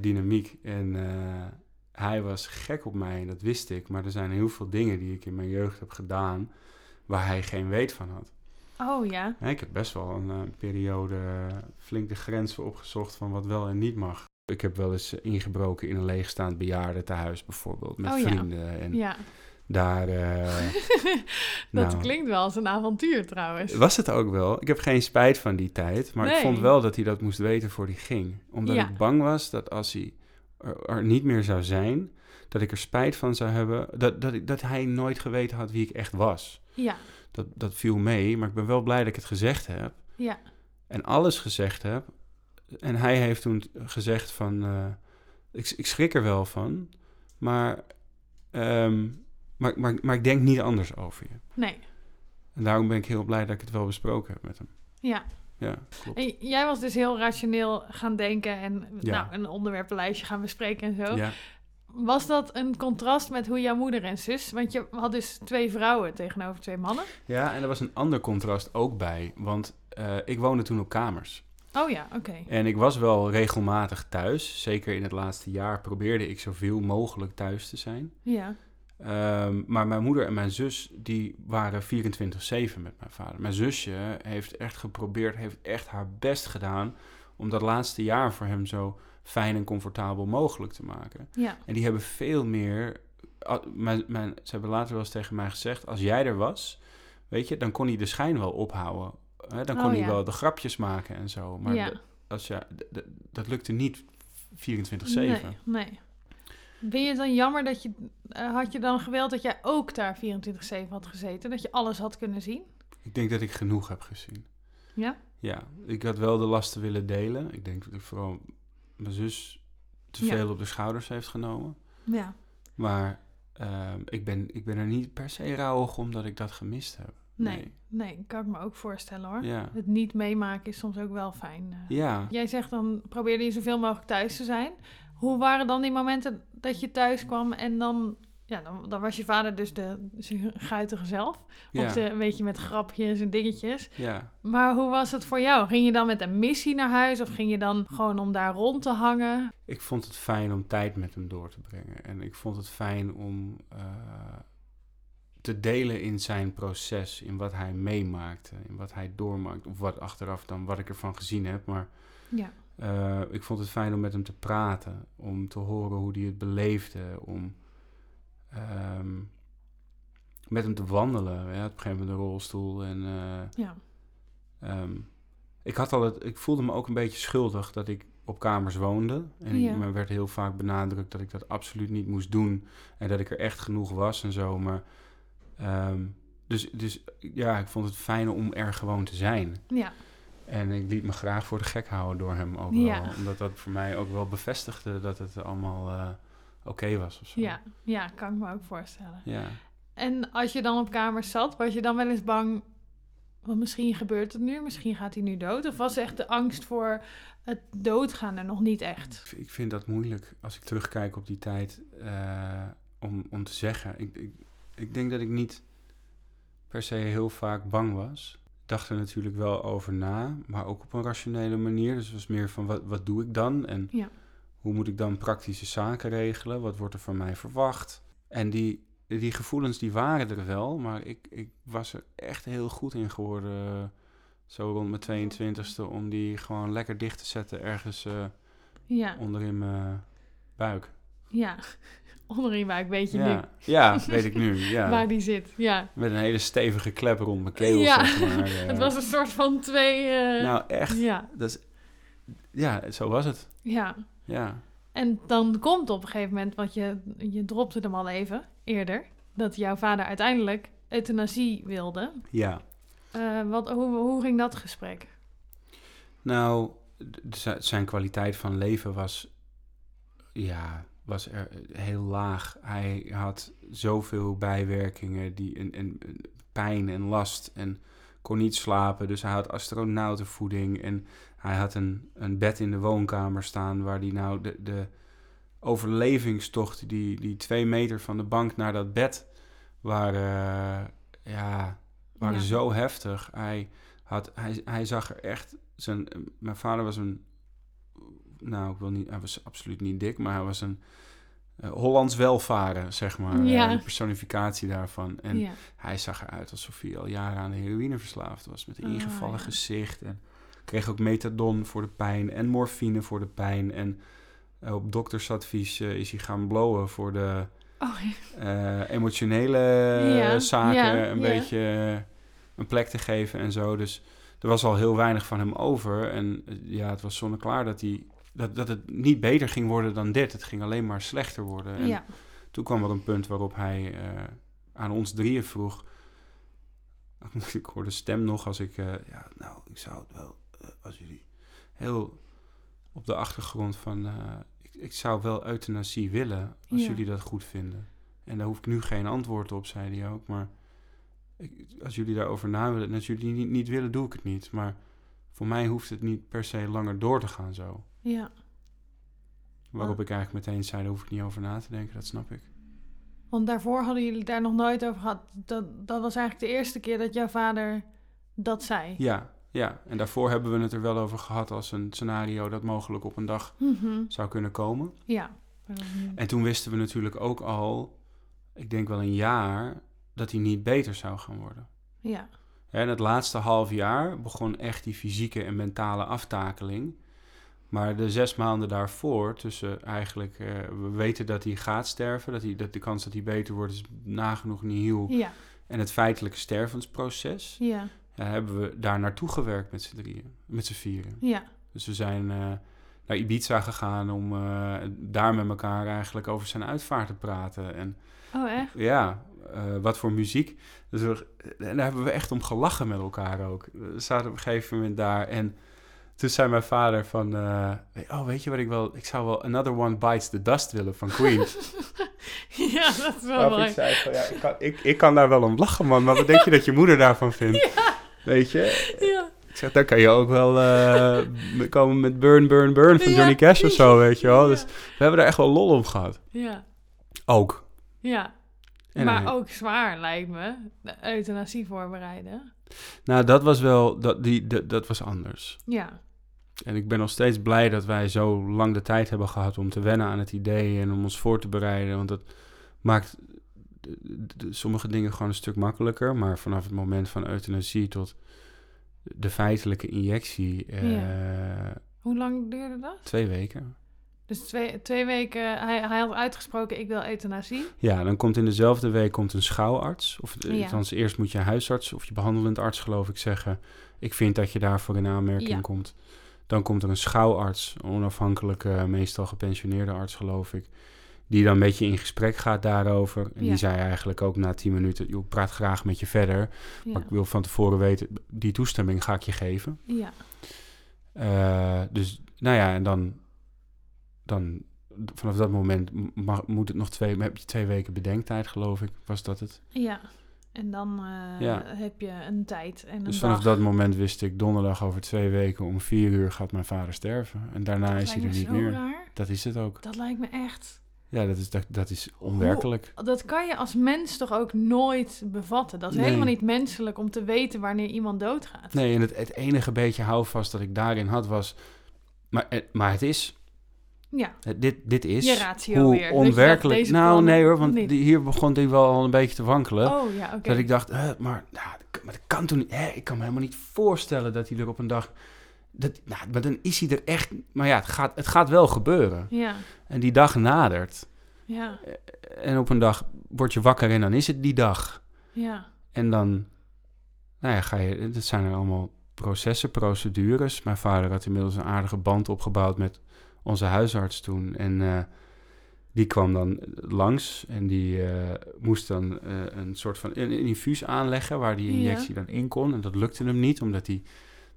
dynamiek. En hij was gek op mij, en dat wist ik. Maar er zijn heel veel dingen die ik in mijn jeugd heb gedaan... waar hij geen weet van had. Oh ja. Ik heb best wel een eh, periode flink de grenzen opgezocht... van wat wel en niet mag. Ik heb wel eens ingebroken in een leegstaand bejaardentehuis bijvoorbeeld... met Oh ja. vrienden. En Ja. daar... eh, Dat nou, klinkt wel als een avontuur trouwens. was het ook wel. Ik heb geen spijt van die tijd. Maar ik vond wel dat hij dat moest weten voor hij ging. Omdat Ja. ik bang was dat als hij er, er niet meer zou zijn... dat ik er spijt van zou hebben... dat, dat, dat hij nooit geweten had wie ik echt was. Ja. Dat, dat viel mee, maar ik ben wel blij dat ik het gezegd heb. Ja. En alles gezegd heb. En hij heeft toen gezegd van... eh, ik, ik schrik er wel van, maar, ehm, maar, maar, maar ik denk niet anders over je. Nee. En daarom ben ik heel blij dat ik het wel besproken heb met hem. Ja. Ja, klopt. En jij was dus heel rationeel gaan denken en Ja. nou, een onderwerpenlijstje gaan bespreken en zo. Ja. Was dat een contrast met hoe jouw moeder en zus... Want je had dus twee vrouwen tegenover twee mannen. ja, en er was een ander contrast ook bij. Want eh, ik woonde toen op kamers. Oh ja, oké. En ik was wel regelmatig thuis. Zeker in het laatste jaar probeerde ik zoveel mogelijk thuis te zijn. Ja. Ehm, maar mijn moeder en mijn zus, die waren 24-7 met mijn vader. Mijn zusje heeft echt geprobeerd, heeft echt haar best gedaan... om dat laatste jaar voor hem zo fijn en comfortabel mogelijk te maken. Ja. En die hebben veel meer... Mijn, mijn, ze hebben later wel eens tegen mij gezegd... als jij er was, weet je, dan kon hij de schijn wel ophouden. Hè? Dan kon Oh, hij ja. wel de grapjes maken en zo. Maar ja. als dat lukte niet 24-7. Nee, nee. Vind je dan jammer dat je... eh, had je dan gewild dat jij ook daar 24-7 had gezeten? Dat je alles had kunnen zien? Ik denk dat ik genoeg heb gezien. Ja? Ja, ik had wel de lasten willen delen. Ik denk dat ik vooral mijn zus te Ja. veel op de schouders heeft genomen. Ja. Maar ehm, ik, ben, ik ben er niet per se rouwig omdat ik dat gemist heb. Nee. Nee, kan ik me ook voorstellen hoor. Ja. Het niet meemaken is soms ook wel fijn. eh. Ja. Jij zegt dan probeerde je zoveel mogelijk thuis te zijn. Hoe waren dan die momenten dat je thuis kwam en dan... Ja, dan, dan was je vader dus de guitige zelf. Ja. Of de, een beetje met grapjes en dingetjes. ja. Maar hoe was het voor jou? Ging je dan met een missie naar huis of ging je dan gewoon om daar rond te hangen? Ik vond het fijn om tijd met hem door te brengen. En ik vond het fijn om eh, te delen in zijn proces, in wat hij meemaakte, in wat hij doormaakt. Of wat achteraf dan, wat ik ervan gezien heb. Maar Ja. Eh, ik vond het fijn om met hem te praten, om te horen hoe hij het beleefde, om ehm, met hem te wandelen. Ja, op een gegeven moment een rolstoel en... eh, Ja. Ehm, ik, had al het, ik voelde me ook een beetje schuldig dat ik op kamers woonde. En Ja. ik, me werd heel vaak benadrukt dat ik dat absoluut niet moest doen. En dat ik er echt genoeg was en zo. Maar, ehm, dus, dus ja, ik vond het fijn om er gewoon te zijn. Ja, En ik liet me graag voor de gek houden door hem ook wel. Omdat dat voor mij ook wel bevestigde dat het allemaal eh, oké was of zo. ja, ja, kan ik me ook voorstellen. Ja. En als je dan op kamers zat, was je dan wel eens bang... Want misschien gebeurt het nu, misschien gaat hij nu dood. Of was echt de angst voor het doodgaan er nog niet echt? Ik- Ik vind dat moeilijk als ik terugkijk op die tijd eh, om, om te zeggen. Ik, ik, ik denk dat ik niet per se heel vaak bang was. Ik dacht er natuurlijk wel over na, maar ook op een rationele manier. Dus het was meer van wat, wat doe ik dan en Ja. hoe moet ik dan praktische zaken regelen? Wat wordt er van mij verwacht? En die, die gevoelens die waren er wel, maar ik, ik was er echt heel goed in geworden. eh, Zo rond mijn 22e, om die gewoon lekker dicht te zetten ergens eh, Ja, onder in mijn buik. Ja. Onder je buik weet je nu Ja, weet ik nu. Ja. waar die zit. Ja. Met een hele stevige klep rond mijn keel. Ja, zeg maar. eh. Het was een soort van twee... eh, Nou, echt. Ja, Dat is, ja, zo was het. ja. Ja. En dan komt op een gegeven moment, want je, je dropte hem al even eerder, dat jouw vader uiteindelijk euthanasie wilde. Ja. Eh, wat, hoe, hoe ging dat gesprek? Nou, zijn kwaliteit van leven was, ja, was er heel laag. Hij had zoveel bijwerkingen die, en, en, pijn en last en kon niet slapen. Dus hij had astronautenvoeding en hij had een, een bed in de woonkamer staan waar hij nou de, de overlevingstocht, die, die twee meter van de bank naar dat bed, waren, eh, ja, waren Ja. zo heftig. Hij, had, hij, hij zag er echt zijn, mijn vader was een, nou, ik wil niet, hij was absoluut niet dik, maar hij was een eh, Hollands welvaren, zeg maar. Ja. eh, de personificatie daarvan. En ja. hij zag eruit alsof hij al jaren aan de heroïne verslaafd was. Met een Ah, ingevallen ja. gezicht. En kreeg ook methadon voor de pijn en morfine voor de pijn. En eh, op doktersadvies is hij gaan blowen voor de Oh, emotionele Ja, zaken ja, een ja. beetje een plek te geven en zo. Dus er was al heel weinig van hem over. En ja, het was zonneklaar dat, hij, dat, dat het niet beter ging worden dan dit. Het ging alleen maar slechter worden. En ja. toen kwam er een punt waarop hij eh, aan ons drieën vroeg. Ik hoorde de stem nog als ik. eh, ja, nou, ik zou het wel. eh, als jullie heel op de achtergrond van. ik, ik zou wel euthanasie willen. Als Ja. jullie dat goed vinden. En daar hoef ik nu geen antwoord op, zei hij ook. Maar ik, als jullie daarover na willen. En als jullie niet, niet willen, doe ik het niet. Maar voor mij hoeft het niet per se langer door te gaan zo. Ja. Waarop Ah. ik eigenlijk meteen zei: daar hoef ik niet over na te denken. Dat snap ik. Want daarvoor hadden jullie daar nog nooit over gehad. Dat, dat was eigenlijk de eerste keer dat jouw vader dat zei. Ja, ja. En daarvoor hebben we het er wel over gehad als een scenario dat mogelijk op een dag Mhm. zou kunnen komen. Ja. En toen wisten we natuurlijk ook al, ik denk wel een jaar, dat hij niet beter zou gaan worden. Ja. En het laatste half jaar begon echt die fysieke en mentale aftakeling. Maar de zes maanden daarvoor, tussen eigenlijk, eh, we weten dat hij gaat sterven, dat, hij, dat de kans dat hij beter wordt is nagenoeg nihil. Ja. En het feitelijke stervensproces, Ja. ja, hebben we daar naartoe gewerkt met z'n drieën, met z'n vieren. Ja. Dus we zijn eh, naar Ibiza gegaan om eh, daar met elkaar eigenlijk over zijn uitvaart te praten. En Oh, echt? ja, eh, wat voor muziek. Dus we, en daar hebben we echt om gelachen met elkaar ook. We zaten op een gegeven moment daar en toen zei mijn vader van... eh, oh, weet je wat ik wel... Ik zou wel Another One Bites the Dust willen van Queen. ja, dat is wel Waarop mooi. ik zei van, ja, ik kan, ik, ik kan daar wel om lachen, man. Maar wat denk je dat je moeder daarvan vindt? Weet je? Ja. Ik zeg, dan kan je ook wel eh, komen met Burn, Burn, Burn van Ja. Johnny Cash of zo, weet je wel. Dus Ja. we hebben daar echt wel lol om gehad. Ja. Ook. Ja. En maar ook zwaar, lijkt me. De euthanasie voorbereiden. Nou, dat was wel, dat, die, dat, dat was anders. Ja. En ik ben nog steeds blij dat wij zo lang de tijd hebben gehad om te wennen aan het idee en om ons voor te bereiden. Want dat maakt sommige dingen gewoon een stuk makkelijker. Maar vanaf het moment van euthanasie tot de feitelijke injectie, eh, Hoe lang duurde dat? twee weken. Dus twee, twee weken, hij, hij had uitgesproken, ik wil euthanasie. Ja, dan komt in dezelfde week komt een schouwarts. Of eh, Ja. althans, eerst moet je huisarts of je behandelend arts, geloof ik, zeggen... ik vind dat je daarvoor in aanmerking Ja. komt. Dan komt er een schouwarts, onafhankelijke, meestal gepensioneerde arts, geloof ik. Die dan een beetje in gesprek gaat daarover. En Ja. die zei eigenlijk ook na tien minuten: joh, ik praat graag met je verder. Ja. Maar ik wil van tevoren weten, die toestemming ga ik je geven. ja. Eh, dus nou ja, en dan, dan vanaf dat moment mag, moet het nog twee, heb je twee weken bedenktijd, geloof ik, was dat het. Ja. En dan eh, Ja. heb je een tijd en een Dus dag. vanaf dat moment wist ik, donderdag over twee weken om vier uur gaat mijn vader sterven. En daarna dat is hij er niet meer. raar. Dat is het ook. Dat lijkt me echt... Ja, dat is, dat, dat is onwerkelijk. Dat kan je als mens toch ook nooit bevatten. Dat is Nee. helemaal niet menselijk om te weten wanneer iemand doodgaat. Nee, en het, het enige beetje houvast dat ik daarin had was... Maar, eh, maar het is... Ja, dit, dit is hoe weer. Dacht, onwerkelijk... nou, nee hoor, want niet. hier begon die wel al een beetje te wankelen. oh ja, oké. Dat ik dacht, eh, maar, nou, maar dat kan toen niet. Hè, ik kan me helemaal niet voorstellen dat hij er op een dag... Dat, nou, maar dan is hij er echt... Maar ja, het gaat, het gaat wel gebeuren. Ja, En die dag nadert. ja, En op een dag word je wakker en dan is het die dag. ja. En dan, nou ja, ga je, dat zijn er allemaal processen, procedures. Mijn vader had inmiddels een aardige band opgebouwd met onze huisarts toen. En eh, die kwam dan langs en die eh, moest dan eh, een soort van een, een infuus aanleggen waar die Ja. injectie dan in kon. En dat lukte hem niet, omdat hij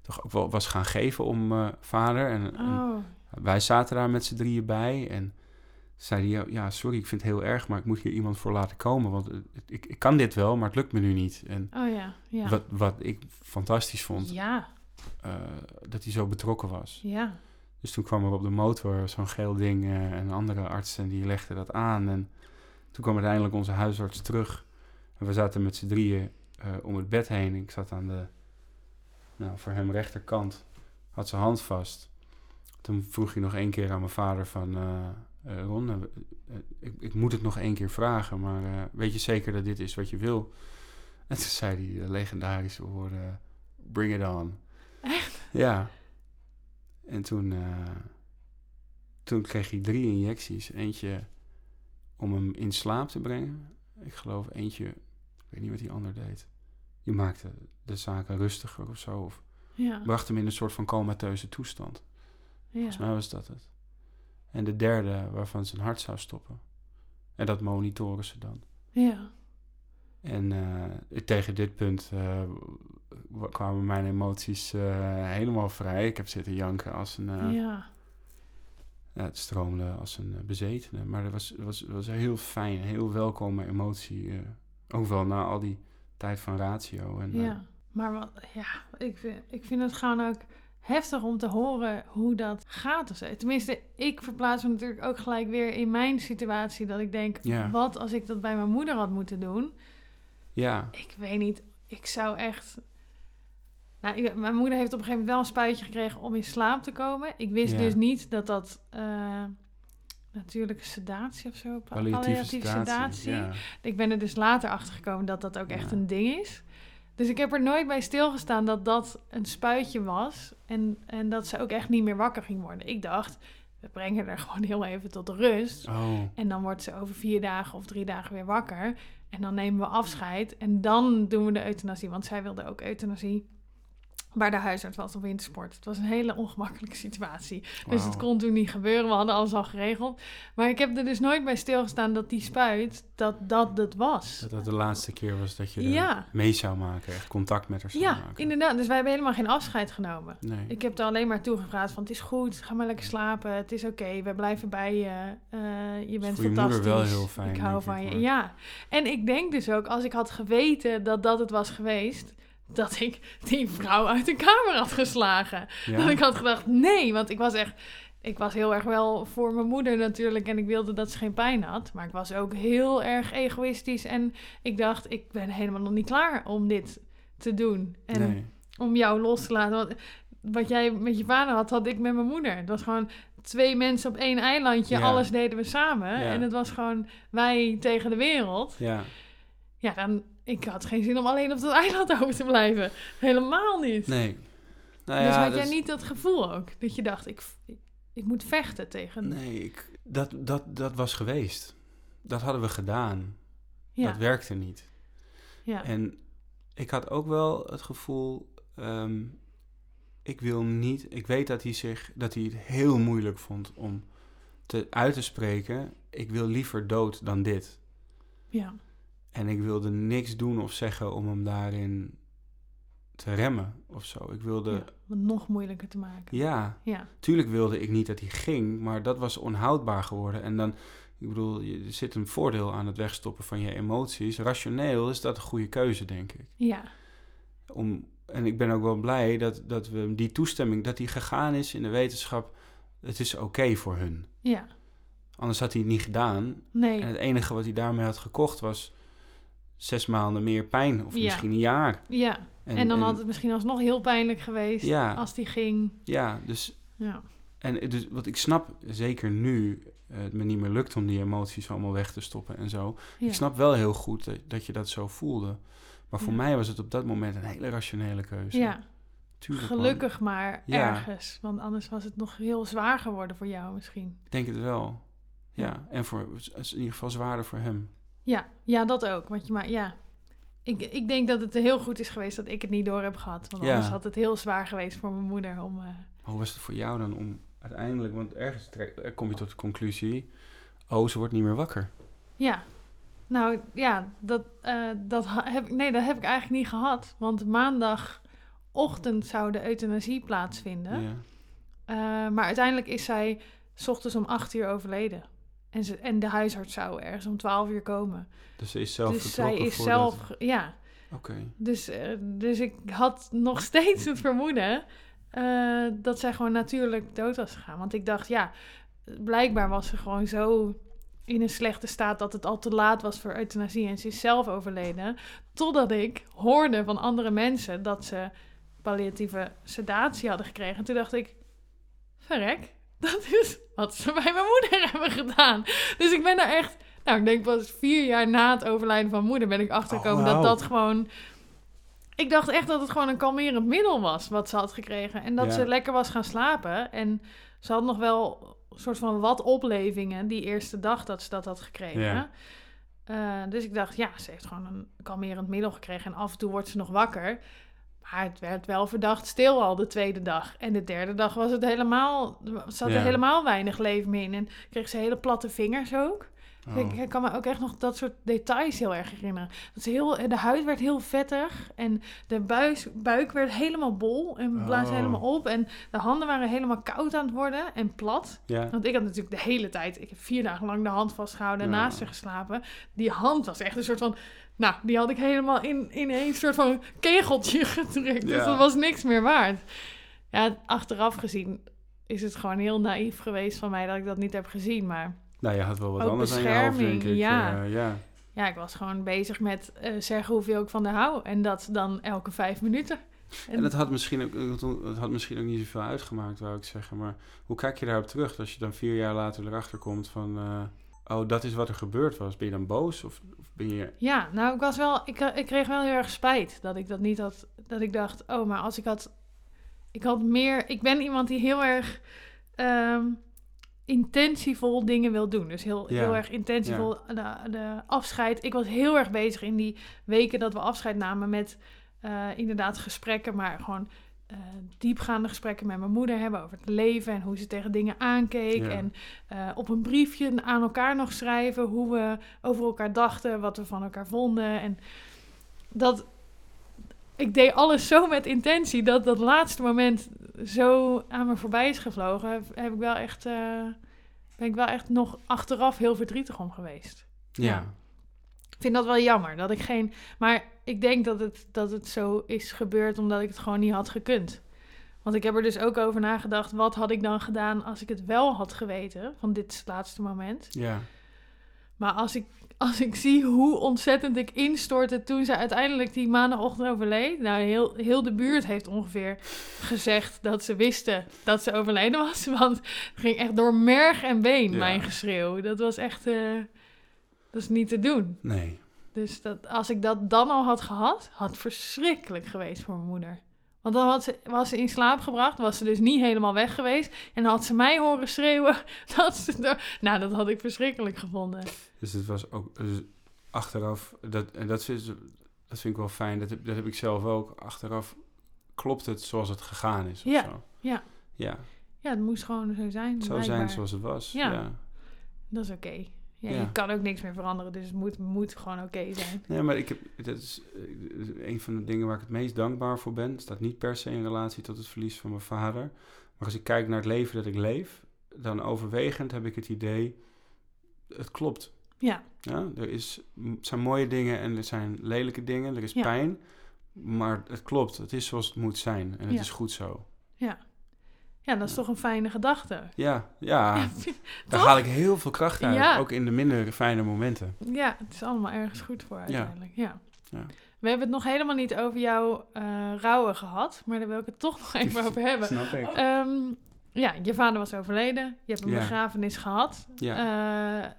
toch ook wel was gaan geven om vader. En, en Oh, wij zaten daar met z'n drieën bij en zei hij, ja, sorry, ik vind het heel erg, maar ik moet hier iemand voor laten komen, want ik, ik kan dit wel, maar het lukt me nu niet. En oh ja, ja. wat, wat ik fantastisch vond, Ja, dat hij zo betrokken was. ja. Dus toen kwam er op de motor zo'n geel ding eh, en andere arts en die legde dat aan. En toen kwam uiteindelijk onze huisarts terug. En we zaten met z'n drieën eh, om het bed heen. Ik zat aan de, nou, voor hem rechterkant, had zijn hand vast. Toen vroeg hij nog één keer aan mijn vader van... eh, Ron, ik, ik moet het nog één keer vragen, maar weet je zeker dat dit is wat je wil? En toen zei hij legendarische woorden, bring it on. Echt? Ja. En toen, eh, toen kreeg hij drie injecties. Eentje om hem in slaap te brengen. Ik geloof eentje, ik weet niet wat die ander deed. Die maakte de zaken rustiger of zo. Of Ja, bracht hem in een soort van comateuze toestand. ja. Volgens mij was dat het. En de derde waarvan zijn hart zou stoppen. En dat monitoren ze dan. Ja, En eh, tegen dit punt eh, kwamen mijn emoties eh, helemaal vrij. Ik heb zitten janken als een... eh, ja. ja, het stroomde als een eh, bezetene. Maar dat was, was, was een heel fijn, heel welkome emotie. ook wel na al die tijd van ratio. En, Ja, maar wat, ja, ik vind, ik vind het gewoon ook heftig om te horen hoe dat gaat of zo. Tenminste, ik verplaats me natuurlijk ook gelijk weer in mijn situatie. Dat ik denk, Ja. wat als ik dat bij mijn moeder had moeten doen? ja, Ik weet niet, ik zou echt... Nou, mijn moeder heeft op een gegeven moment wel een spuitje gekregen om in slaap te komen. Ik wist Ja. dus niet dat dat eh, natuurlijke sedatie of zo... pa- palliatieve sedatie. Ja. ik ben er dus later achter gekomen dat dat ook echt Ja. een ding is. Dus ik heb er nooit bij stilgestaan dat dat een spuitje was. En, en dat ze ook echt niet meer wakker ging worden. Ik dacht, we brengen haar gewoon heel even tot rust. Oh, En dan wordt ze over vier dagen of drie dagen weer wakker. En dan nemen we afscheid. En dan doen we de euthanasie. Want zij wilde ook euthanasie. Maar de huisarts was op wintersport. Het was een hele ongemakkelijke situatie. Dus het kon toen niet gebeuren. We hadden alles al geregeld. Maar ik heb er dus nooit bij stilgestaan dat die spuit, dat dat het was. Dat dat de laatste keer was dat je er Ja. mee zou maken. Echt contact met haar zou Ja, maken. inderdaad. Dus wij hebben helemaal geen afscheid genomen. Nee. Ik heb er alleen maar toegevraagd van het is goed, ga maar lekker slapen, het is oké, we blijven bij je, eh, je bent voor je moeder fantastisch. wel heel fijn, Ik hou van ik, je. maar- Ja, en ik denk dus ook als ik had geweten dat dat het was geweest, dat ik die vrouw uit de kamer had geslagen. Ja? Dat ik had gedacht nee, want ik was echt, ik was heel erg wel voor mijn moeder natuurlijk en ik wilde dat ze geen pijn had, maar ik was ook heel erg egoïstisch en ik dacht ik ben helemaal nog niet klaar om dit te doen. En nee. om jou los te laten. Want wat jij met je vader had, had ik met mijn moeder. Het was gewoon twee mensen op één eilandje. Ja. Alles deden we samen. Ja. En het was gewoon wij tegen de wereld. Ja. Ja, dan... Ik had geen zin om alleen op dat eiland over te blijven. Helemaal niet. Nee. Nou dus ja, had dat jij is- niet dat gevoel ook? Dat je dacht, ik, ik, ik moet vechten tegen... Nee, ik, dat, dat, dat was geweest. Dat hadden we gedaan. ja, Dat werkte niet. ja, En ik had ook wel het gevoel, ehm, ik wil niet. Ik weet dat hij zich dat hij het heel moeilijk vond om te uit te spreken. Ik wil liever dood dan dit. Ja. En ik wilde niks doen of zeggen om hem daarin te remmen of zo. Ik wilde. ja. Om het nog moeilijker te maken. ja Ja. Tuurlijk wilde ik niet dat hij ging, maar dat was onhoudbaar geworden. En dan, ik bedoel, je- er zit een voordeel aan het wegstoppen van je emoties. Rationeel is dat een goede keuze, denk ik. Ja. Om, en ik ben ook wel blij dat, dat we die toestemming, dat die gegaan is in de wetenschap. Het is oké voor hun. Ja. Anders had hij het niet gedaan. Nee. En het enige wat hij daarmee had gekocht was zes maanden meer pijn. Of Ja. misschien een jaar. Ja. En, dan had het misschien alsnog heel pijnlijk geweest Ja. als die ging. Ja, dus Ja. En dus, wat ik snap, zeker nu eh, het me niet meer lukt om die emoties allemaal weg te stoppen en zo. ja. Ik snap wel heel goed dat, dat je dat zo voelde. Maar voor Ja. mij was het op dat moment een hele rationele keuze. Ja, Tuurlijk, man. gelukkig maar Ja. ergens. Want anders was het nog heel zwaar geworden voor jou misschien. Ik denk het wel. Ja, en voor, in ieder geval zwaarder voor hem. Ja, ja dat ook. Want je maar, ja. Ik, ik denk dat het heel goed is geweest dat ik het niet door heb gehad. Want Ja. anders had het heel zwaar geweest voor mijn moeder om... eh, Hoe was het voor jou dan om uiteindelijk, want ergens trek- er kom je tot de conclusie, oh, ze wordt niet meer wakker. Ja, nou ja, dat, eh, dat heb ik, nee, dat heb ik eigenlijk niet gehad. Want maandagochtend zou de euthanasie plaatsvinden. Ja. Eh, maar uiteindelijk is zij s ochtends om acht uur overleden. En, ze, en de huisarts zou ergens om twaalf uur komen. Dus ze is zelf dus zij is zelf, ja. Oké. Dus, eh, dus ik had nog steeds het vermoeden eh, dat zij gewoon natuurlijk dood was gegaan. Want ik dacht, ja, blijkbaar was ze gewoon zo in een slechte staat dat het al te laat was voor euthanasie. En ze is zelf overleden. Totdat ik hoorde van andere mensen dat ze palliatieve sedatie hadden gekregen. En toen dacht ik, verrek, dat is wat ze bij mijn moeder hebben gedaan. Dus ik ben er echt, nou ik denk pas vier jaar na het overlijden van moeder ben ik achtergekomen Oh, dat dat gewoon... Ik dacht echt dat het gewoon een kalmerend middel was wat ze had gekregen. En dat Ja. ze lekker was gaan slapen. En ze had nog wel een soort van wat oplevingen die eerste dag dat ze dat had gekregen. Ja. Eh, dus ik dacht, ja, ze heeft gewoon een kalmerend middel gekregen. En af en toe wordt ze nog wakker. Maar het werd wel verdacht stil al de tweede dag. En de derde dag was het helemaal... zat er Ja. helemaal weinig leven meer in. En kreeg ze hele platte vingers ook. Oh. Ik, ik kan me ook echt nog dat soort details heel erg herinneren. Dat ze heel, de huid werd heel vettig. En de buis, buik werd helemaal bol. En blaasde Oh. helemaal op. En de handen waren helemaal koud aan het worden. En plat. Ja. Want ik had natuurlijk de hele tijd... Ik heb vier dagen lang de hand vastgehouden en Ja. naast haar geslapen. Die hand was echt een soort van... Nou, die had ik helemaal in, in een soort van kegeltje gedrukt. Dus dat was niks meer waard. Ja, achteraf gezien is het gewoon heel naïef geweest van mij dat ik dat niet heb gezien. Maar Nou, je had wel wat anders aan je hoofd, denk ik. ja. Eh, ja. ja, ik was gewoon bezig met eh, zeggen hoeveel ik van haar hou. En dat dan elke vijf minuten. En dat had misschien ook, het had misschien ook niet zoveel uitgemaakt, wou ik zeggen. Maar hoe kijk je daarop terug als je dan vier jaar later erachter komt van... eh, oh, dat is wat er gebeurd was. Ben je dan boos of, of ben je... Ja, nou, ik was wel, ik, ik kreeg wel heel erg spijt dat ik dat niet had. Dat ik dacht, oh, maar als ik had, ik had meer. Ik ben iemand die heel erg ehm, intentievol dingen wil doen. Dus heel, Ja. heel erg intentievol de, de afscheid. Ik was heel erg bezig in die weken dat we afscheid namen met eh, inderdaad gesprekken, maar gewoon. Eh, diepgaande gesprekken met mijn moeder hebben over het leven en hoe ze tegen dingen aankeek. Ja. En eh, op een briefje aan elkaar nog schrijven hoe we over elkaar dachten, wat we van elkaar vonden. En dat. Ik deed alles zo met intentie dat dat laatste moment zo aan me voorbij is gevlogen. Heb, ik wel echt. eh, ben ik wel echt nog achteraf heel verdrietig om geweest. Ja. Ja. Ik vind dat wel jammer dat ik geen. Maar ik denk dat het, dat het zo is gebeurd omdat ik het gewoon niet had gekund. Want ik heb er dus ook over nagedacht. Wat had ik dan gedaan als ik het wel had geweten? Van dit is het laatste moment. ja. Maar als ik, als ik zie hoe ontzettend ik instortte toen ze uiteindelijk die maandagochtend overleed. Nou, heel, heel de buurt heeft ongeveer gezegd dat ze wisten dat ze overleden was. Want het ging echt door merg en been, Ja. mijn geschreeuw. Dat was echt, eh, dat is niet te doen. Nee. Dus dat, als ik dat dan al had gehad, had het verschrikkelijk geweest voor mijn moeder. Want dan had ze, was ze in slaap gebracht, was ze dus niet helemaal weg geweest. En had ze mij horen schreeuwen dat ze... Nou, dat had ik verschrikkelijk gevonden. Dus het was ook dus achteraf, dat, en dat, is, dat vind ik wel fijn, dat heb, dat heb ik zelf ook. Achteraf klopt het zoals het gegaan is of Ja, zo. ja. Ja, Ja, het moest gewoon zo zijn. zou zijn zoals het was. Ja. Ja. Dat is oké. Ja, Ja. Je kan ook niks meer veranderen, dus het moet, moet gewoon oké zijn. Nee, maar ik heb, dat is eh, een van de dingen waar ik het meest dankbaar voor ben. Het staat niet per se in relatie tot het verlies van mijn vader. Maar als ik kijk naar het leven dat ik leef, dan overwegend heb ik het idee, het klopt. Ja, Ja, er is, zijn mooie dingen en er zijn lelijke dingen, er is Ja. pijn. Maar het klopt, het is zoals het moet zijn en het Ja. is goed zo. ja. Ja, dat is toch een fijne gedachte. Ja, ja, daar haal ik heel veel kracht uit, Ja. ook in de minder fijne momenten. Ja, het is allemaal ergens goed voor uiteindelijk. Ja. Ja. We hebben het nog helemaal niet over jouw eh, rouwen gehad, maar daar wil ik het toch nog even over hebben. Snap ik. Ehm, ja, je vader was overleden, je hebt een Ja. begrafenis gehad. Ja, Eh,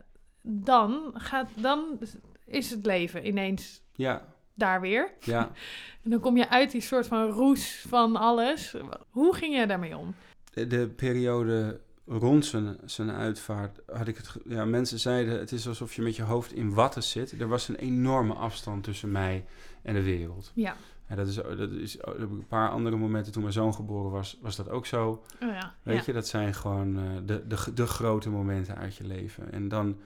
dan, gaat, dan is het leven ineens ja, daar weer. ja. En dan kom je uit die soort van roes van alles. Hoe ging jij daarmee om? De, de periode rond zijn, zijn uitvaart had ik het. Ja, mensen zeiden: het is alsof je met je hoofd in watten zit. Er was een enorme afstand tussen mij en de wereld. Ja, En dat is, dat is ik een paar andere momenten toen mijn zoon geboren was, was dat ook zo. oh ja. Weet ja. je, dat zijn gewoon eh, de, de, de grote momenten uit je leven. En dan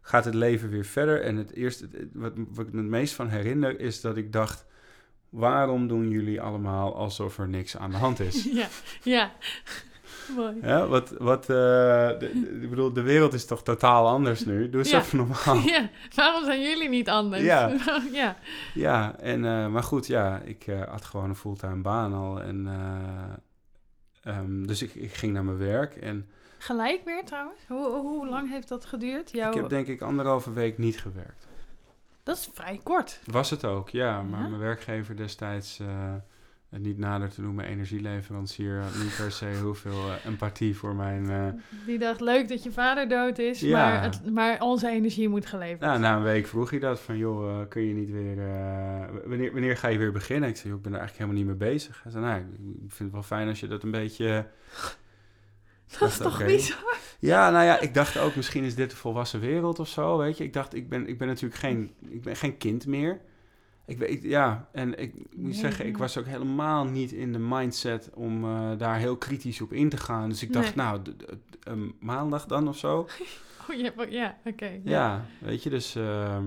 gaat het leven weer verder. En het eerste, wat, wat ik me het meest van herinner, is dat ik dacht: waarom doen jullie allemaal alsof er niks aan de hand is? Ja, ja. Mooi. Ja, wat, wat, eh, de, de- ik bedoel, de wereld is toch totaal anders nu? Doe eens Ja. even normaal. Ja, waarom zijn jullie niet anders? Ja. ja. Ja, en, eh, maar goed, ja, ik eh, had gewoon een fulltime baan al. En, eh, ehm, dus ik, ik ging naar mijn werk en Gelijk weer trouwens? Hoe, hoe lang heeft dat geduurd? Jouw... ik heb denk ik anderhalve week niet gewerkt. Dat is vrij kort. Was het ook, ja. Maar Ja? mijn werkgever destijds, het niet nader te noemen energieleverancier, had niet per se heel veel eh, empathie voor mijn... eh, Die dacht, leuk dat je vader dood is, Ja. maar, het, maar onze energie moet geleverd Nou, na een week vroeg hij dat van, joh, eh, kun je niet weer, wanneer, wanneer ga je weer beginnen? Ik zei, joh, ik ben er eigenlijk helemaal niet mee bezig. Hij zei, nou, ik vind het wel fijn als je dat een beetje... Dat is toch oké. bizar? Ja, nou ja, ik dacht ook, misschien is dit de volwassen wereld of zo, weet je. Ik dacht, ik ben, ik ben natuurlijk geen, ik ben geen kind meer. Ik weet, ja, en ik moet Nee, zeggen, ik was ook helemaal niet in de mindset om eh, daar heel kritisch op in te gaan. Dus ik dacht, Nee. nou, um, maandag dan of zo. Oh, ja, ja oké. Ja, weet je, dus... ehm,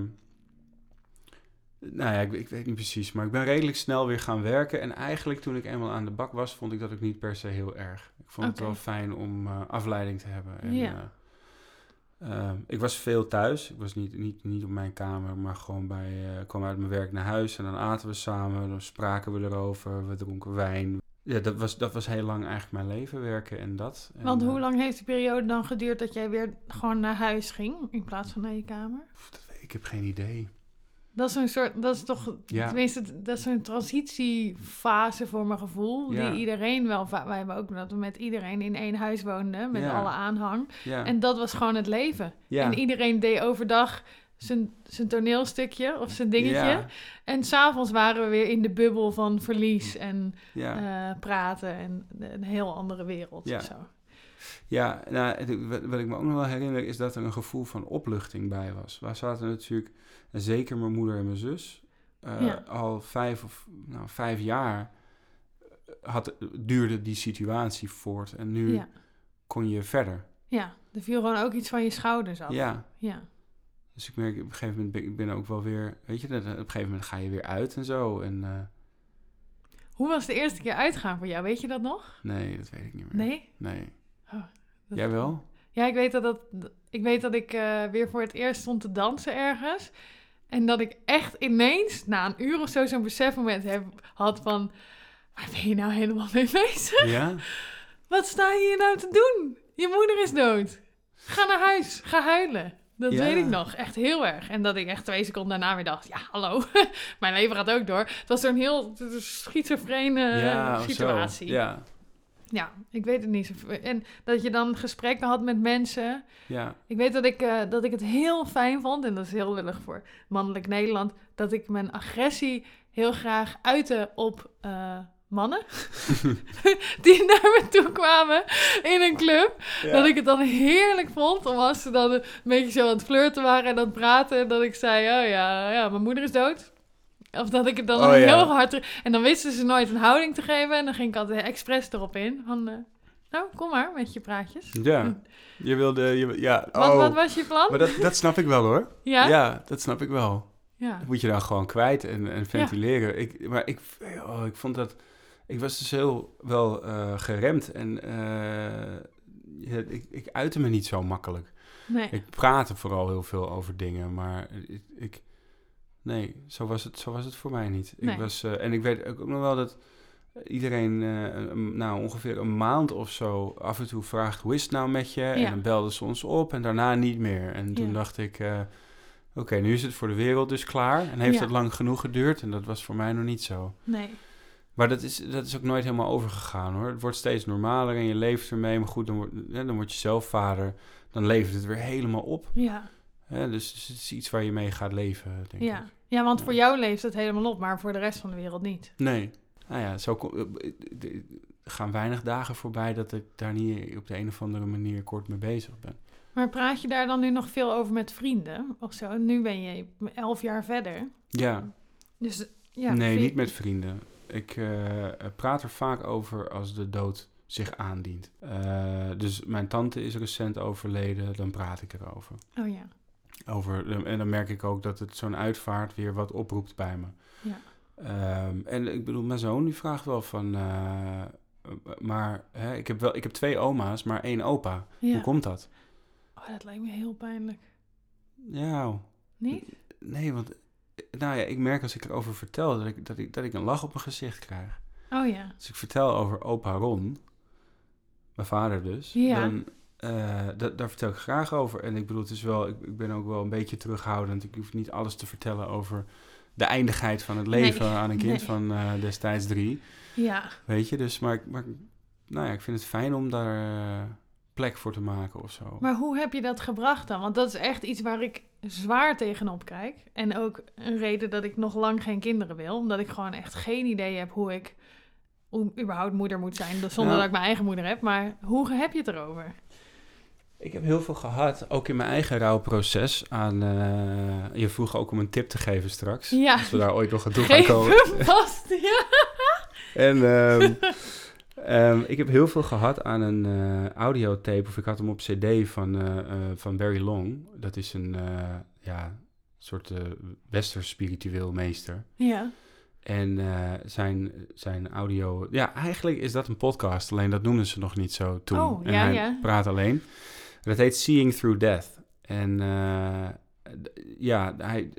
nou ja, ik, ik weet niet precies, maar ik ben redelijk snel weer gaan werken. En eigenlijk toen ik eenmaal aan de bak was, vond ik dat ook niet per se heel erg. Ik vond het wel fijn om eh, afleiding te hebben. En, Ja. Eh, ehm, ik was veel thuis. Ik was niet, niet, niet op mijn kamer, maar gewoon bij... eh, ik kwam uit mijn werk naar huis en dan aten we samen. Dan spraken we erover, we dronken wijn. Ja, dat was, dat was heel lang eigenlijk mijn leven, werken en dat. Want eh, hoe lang heeft die periode dan geduurd dat jij weer gewoon naar huis ging in plaats van naar je kamer? dat ik heb geen idee. Dat is een soort, dat is toch, Ja. tenminste, dat is een transitiefase voor mijn gevoel. Ja. Die iedereen wel, wij hebben ook dat we met iedereen in één huis woonden, met Ja. alle aanhang. En dat was gewoon het leven. ja. En iedereen deed overdag zijn, zijn toneelstukje of zijn dingetje. En s'avonds waren we weer in de bubbel van verlies en ja. eh, praten en een heel andere wereld Ja. of zo. Ja, nou, wat, wat ik me ook nog wel herinner is dat er een gevoel van opluchting bij was. Wij zaten natuurlijk, en zeker mijn moeder en mijn zus, eh, Ja. al vijf of nou, vijf jaar eh, had, duurde die situatie voort. En nu Ja. kon je verder. ja, er viel gewoon ook iets van je schouders af. Ja, ja. dus ik merk op een gegeven moment, ben, ik ben ook wel weer, weet je, op een gegeven moment ga je weer uit en zo. En eh, Hoe was de eerste keer uitgaan voor jou? Weet je dat nog? nee, dat weet ik niet meer. Nee? Nee. Dat- Jij wel? Ja, ik weet dat, dat, ik, weet dat ik weer voor het eerst stond te dansen ergens. En dat ik echt ineens, na een uur of zo, zo'n besefmoment heb, had van... Waar ben je nou helemaal mee bezig? Ja? Wat sta je hier nou te doen? Je moeder is dood. Ga naar huis. Ga huilen. Dat Ja. weet ik nog. Echt heel erg. En dat ik echt twee seconden daarna weer dacht... Ja, hallo. Mijn leven gaat ook door. Het was zo'n heel schizofrene ja, situatie. Ja, Ja, ik weet het niet. zo- En dat je dan gesprekken had met mensen. ja, Ik weet dat ik, eh, dat ik het heel fijn vond, en dat is heel willig voor mannelijk Nederland, dat ik mijn agressie heel graag uitte op eh, mannen die naar me toe kwamen in een club. ja. Dat ik het dan heerlijk vond om als ze dan een beetje zo aan het flirten waren en aan het praten, dat ik zei, oh ja, ja mijn moeder is dood. Of dat ik het dan Oh, ja. heel hard... En dan wisten ze nooit een houding te geven. En dan ging ik altijd expres erop in. Van, eh, nou, kom maar met je praatjes. Ja, je wilde... Je, ja, Wat, oh. wat was je plan? Maar dat, dat snap ik wel hoor. ja? Ja, dat snap ik wel. Ja. Dat moet je dan gewoon kwijt en, en ventileren. Ik, maar ik, oh, ik vond dat... Ik was dus heel wel eh, geremd en eh, ik, ik uitte me niet zo makkelijk. Nee. Ik praatte vooral heel veel over dingen, maar ik... ik nee, zo was, het, zo was het voor mij niet. Nee. Ik was, eh, en ik weet ook nog wel dat iedereen een- nou, ongeveer een maand of zo af en toe vraagt... hoe is het nou met je? En dan belden ze ons op en daarna niet meer. En toen Ja. dacht ik... eh, Oké, nu is het voor de wereld dus klaar. En heeft Ja. het lang genoeg geduurd. En dat was voor mij nog niet zo. Nee. Maar dat is, dat is ook nooit helemaal overgegaan hoor. Het wordt steeds normaler en je leeft ermee. Maar goed, dan, word, dan word je zelf vader. Dan levert het weer helemaal op. Ja. Hè? Dus het is iets waar je mee gaat leven, denk ik. Ja. ja, want voor Ja. jou leeft het helemaal op, maar voor de rest van de wereld niet. Nee. Nou ja, zo eh, eh, gaan weinig dagen voorbij dat ik daar niet op de een of andere manier kort mee bezig ben. Maar praat je daar dan nu nog veel over met vrienden of zo? Nu ben je elf jaar verder. Ja, Dus ja. nee, niet met vrienden. Ik eh, praat er vaak over als de dood zich aandient. Dus mijn tante is recent overleden, dan praat ik erover. Oh ja. Over en dan merk ik ook dat het zo'n uitvaart weer wat oproept bij me. Ja. Ehm, en ik bedoel, mijn zoon die vraagt wel van... eh, maar hè, ik, heb wel, ik heb twee oma's, maar één opa. ja. Hoe komt dat? Oh, dat lijkt me heel pijnlijk. Ja, Niet? nee, want... Nou ja, ik merk als ik erover vertel dat ik, dat ik, dat ik een lach op mijn gezicht krijg. Oh ja. Als ik vertel over opa Ron, mijn vader dus, Ja. dan... da- daar vertel ik graag over. En ik bedoel, het is wel, ik, ik ben ook wel een beetje terughoudend. Ik hoef niet alles te vertellen over de eindigheid van het leven Nee, aan een kind nee. van eh, destijds drie. Ja. Weet je, dus maar, ik- maar nou ja, ik vind het fijn om daar eh, plek voor te maken of zo. Maar hoe heb je dat gebracht dan? Want dat is echt iets waar ik zwaar tegenop kijk. En ook een reden dat ik nog lang geen kinderen wil. Omdat ik gewoon echt geen idee heb hoe ik hoe überhaupt moeder moet zijn. dus Zonder Nou. dat ik mijn eigen moeder heb. Maar hoe heb je het erover? Ik heb heel veel gehad, ook in mijn eigen rouwproces. Aan, eh, je vroeg ook om een tip te geven straks. Ja. Als we daar ooit nog aan toe gaan komen. vast. Ja. En ehm, ehm, ik heb heel veel gehad aan een eh, audiotape, of ik had hem op cd van, eh, eh, van Barry Long. Dat is een eh, ja, soort westers spiritueel meester. ja. En eh, zijn, zijn audio... Ja, eigenlijk is dat een podcast, alleen dat noemden ze nog niet zo toen. Oh, en ja, hij ja. praat alleen. Dat heet Seeing Through Death. En eh, ja, hij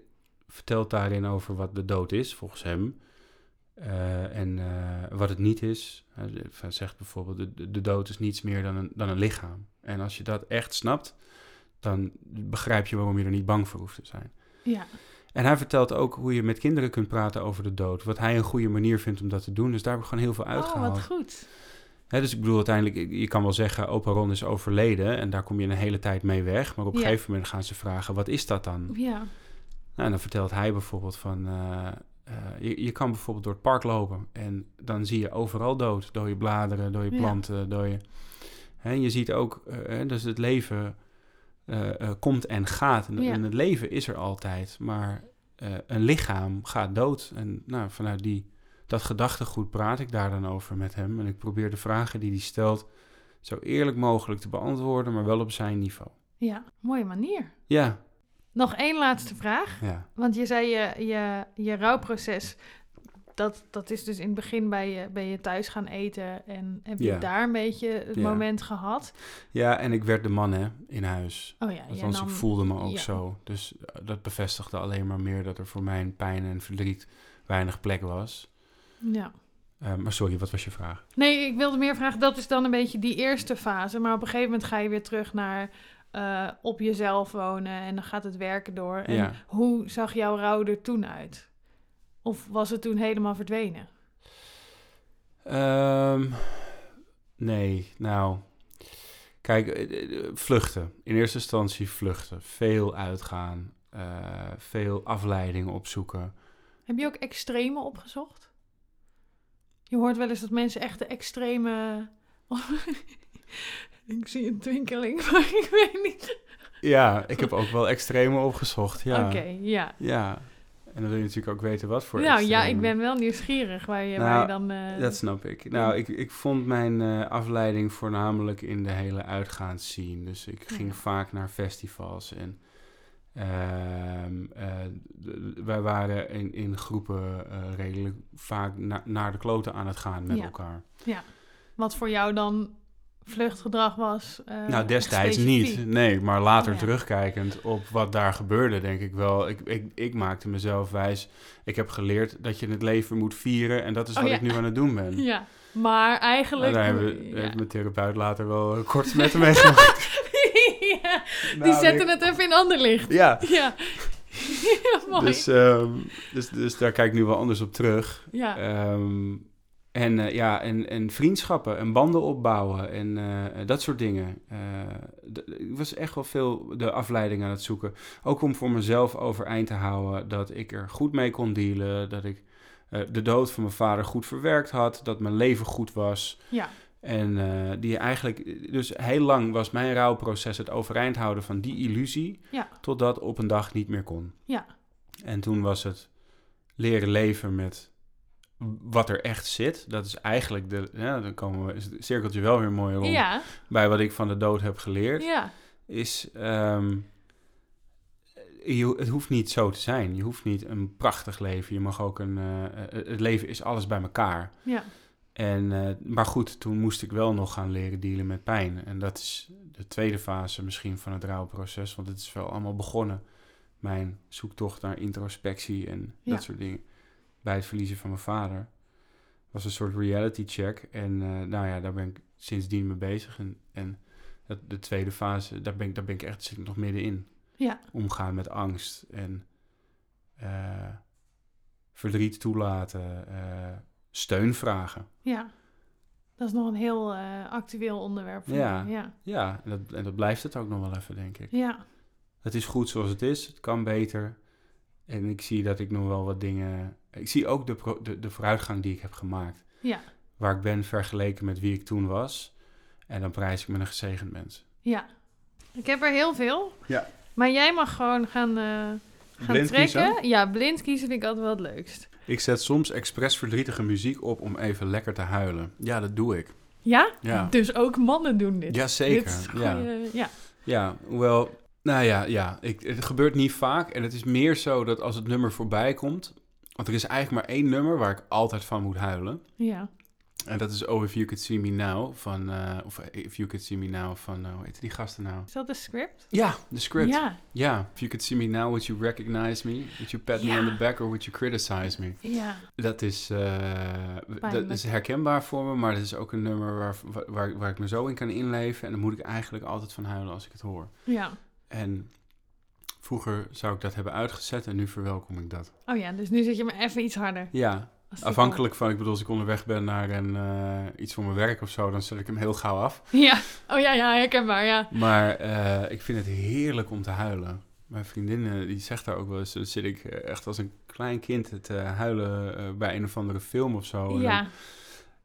vertelt daarin over wat de dood is, volgens hem. Eh, en eh, wat het niet is. Hij zegt bijvoorbeeld, de- de, dood is niets meer dan een, dan een lichaam. En als je dat echt snapt, dan begrijp je waarom je er niet bang voor hoeft te zijn. Ja. En hij vertelt ook hoe je met kinderen kunt praten over de dood. Wat hij een goede manier vindt om dat te doen. Dus daar heb ik gewoon heel veel Oh, uitgehaald. wat goed. Dus ik bedoel, uiteindelijk, je kan wel zeggen, opa Ron is overleden. En daar kom je een hele tijd mee weg. Maar op een Ja. gegeven moment gaan ze vragen, wat is dat dan? Ja. Nou, en dan vertelt hij bijvoorbeeld van... eh, eh, je, je kan bijvoorbeeld door het park lopen. En dan zie je overal dood. Dode bladeren, dode Ja. planten, dode... Hè, je ziet ook, hè, dus het leven komt en gaat. En, Ja. en het leven is er altijd. Maar een lichaam gaat dood. En nou, vanuit die, dat gedachtegoed praat ik daar dan over met hem. En ik probeer de vragen die hij stelt zo eerlijk mogelijk te beantwoorden, maar wel op zijn niveau. Ja. Mooie manier. Ja, Nog één laatste vraag. ja. Want je zei je, je, je rouwproces, dat, dat is dus in het begin bij je, ben je thuis gaan eten en heb je Ja. daar een beetje het Ja. moment gehad. Ja, en ik werd de man hè, in huis. Oh ja, Althans, nam- ik voelde me ook zo. Dus eh, dat bevestigde alleen maar meer dat er voor mijn pijn en verdriet weinig plek was. Ja. Eh, maar sorry, wat was je vraag? Nee, ik wilde meer vragen, dat is dan een beetje die eerste fase. Maar op een gegeven moment ga je weer terug naar eh, op jezelf wonen en dan gaat het werken door. En Ja. hoe zag jouw rouw er toen uit? Of was het toen helemaal verdwenen? Ehm, nee, nou. Kijk, eh, vluchten. In eerste instantie vluchten. Veel uitgaan. veel afleidingen opzoeken. Heb je ook extreme opgezocht? Je hoort wel eens dat mensen echt de extreme... ik zie een twinkeling, maar ik weet niet. Ja, ik heb ook wel extreme opgezocht. Ja. Oké, ja. Ja. En dan wil je natuurlijk ook weten wat voor Nou ja, ik ben wel nieuwsgierig waar je, Nou, waar je dan... eh, Dat snap ik. Nou, ik, ik vond mijn eh, afleiding voornamelijk in de hele uitgaansscene. Dus ik ging Ja. vaak naar festivals en wij waren in, in groepen eh, redelijk vaak na- naar de kloten aan het gaan met Ja. elkaar. Wat voor jou dan vluchtgedrag was. eh, nou, destijds specifiek. niet. Nee, maar later Oh, ja. terugkijkend op wat daar gebeurde, denk ik wel. Ik, ik, ik maakte mezelf wijs. Ik heb geleerd dat je het leven moet vieren en dat is Oh, wat ja. ik nu aan het doen ben. Ja, maar Nou, eigenlijk... daar hebben we, ja. heeft mijn therapeut later wel eh, kort met hem meegemaakt. Ja, die Nou, zetten ik- het even in ander licht. Ja, Ja. Mooi. dus, ehm, dus, dus daar kijk ik nu wel anders op terug. ja. Ehm, en, eh, ja, en, en vriendschappen en banden opbouwen en eh, dat soort dingen. D- ik was echt wel veel de afleiding aan het zoeken. Ook om voor mezelf overeind te houden dat ik er goed mee kon dealen. Dat ik de dood van mijn vader goed verwerkt had. Dat mijn leven goed was. ja. En eh, die eigenlijk, dus heel lang was mijn rouwproces het overeind houden van die illusie, Ja. totdat op een dag niet meer kon. Ja. En toen was het leren leven met wat er echt zit. Dat is eigenlijk de, ja, dan komen we, het cirkeltje wel weer mooi rond Ja. bij wat ik van de dood heb geleerd. Ja. Is, ehm, je, het hoeft niet zo te zijn. Je hoeft niet een prachtig leven. Je mag ook een, eh, eh, het leven is alles bij elkaar. Ja. En, eh, maar goed, toen moest ik wel nog gaan leren dealen met pijn. En dat is de tweede fase misschien van het rouwproces. Want het is wel allemaal begonnen. Mijn zoektocht naar introspectie en Ja. dat soort dingen. Bij het verliezen van mijn vader. was een soort reality check. En eh, nou ja, daar ben ik sindsdien mee bezig. En, en dat, de tweede fase, daar ben ik, daar ben ik echt zit ik nog middenin. Ja. Omgaan met angst en eh, verdriet toelaten. Steun vragen. Ja. Dat is nog een heel eh, actueel onderwerp. voor Ja. Ja. Ja, en dat, en dat blijft het ook nog wel even, denk ik. Ja. Het is goed zoals het is, het kan beter. En ik zie dat ik nog wel wat dingen... Ik zie ook de, pro- de, de vooruitgang die ik heb gemaakt. Ja. Waar ik ben vergeleken met wie ik toen was. En dan prijs ik me een gezegend mens. Ja. Ik heb er heel veel. Ja. Maar jij mag gewoon gaan, eh, gaan Blind trekken. kiezen? Ja, blind kiezen vind ik altijd wel het leukst. Ik zet soms expres verdrietige muziek op om even lekker te huilen. Ja, dat doe ik. Ja? Ja. Dus ook mannen doen dit. Jazeker, Dit ja. ja. Ja, hoewel... Nou ja, ja ik, het gebeurt niet vaak. En het is meer zo dat als het nummer voorbij komt... Want er is eigenlijk maar één nummer waar ik altijd van moet huilen. Ja. En dat is Oh If You Could See Me Now van... eh, of If You Could See Me Now van... eh, hoe heet die gasten nou? Is dat de script? Ja, de script. Ja. Ja. If You Could See Me Now, would you recognize me? Would you pat me on the back or would you criticize me? Ja. Dat is, eh, dat is herkenbaar voor me, maar dat is ook een nummer waar, waar, waar ik me zo in kan inleven. En dan moet ik eigenlijk altijd van huilen als ik het hoor. Ja. En vroeger zou ik dat hebben uitgezet en nu verwelkom ik dat. Oh ja, dus nu zet je me even iets harder. Ja, afhankelijk van, ik bedoel, als ik onderweg ben naar een, eh, iets voor mijn werk of zo, dan zet ik hem heel gauw af. Ja. Oh ja, ja, herkenbaar, ja. Maar eh, ik vind het heerlijk om te huilen. Mijn vriendin eh, die zegt daar ook wel eens, dan zit ik echt als een klein kind te huilen bij een of andere film of zo. Ja.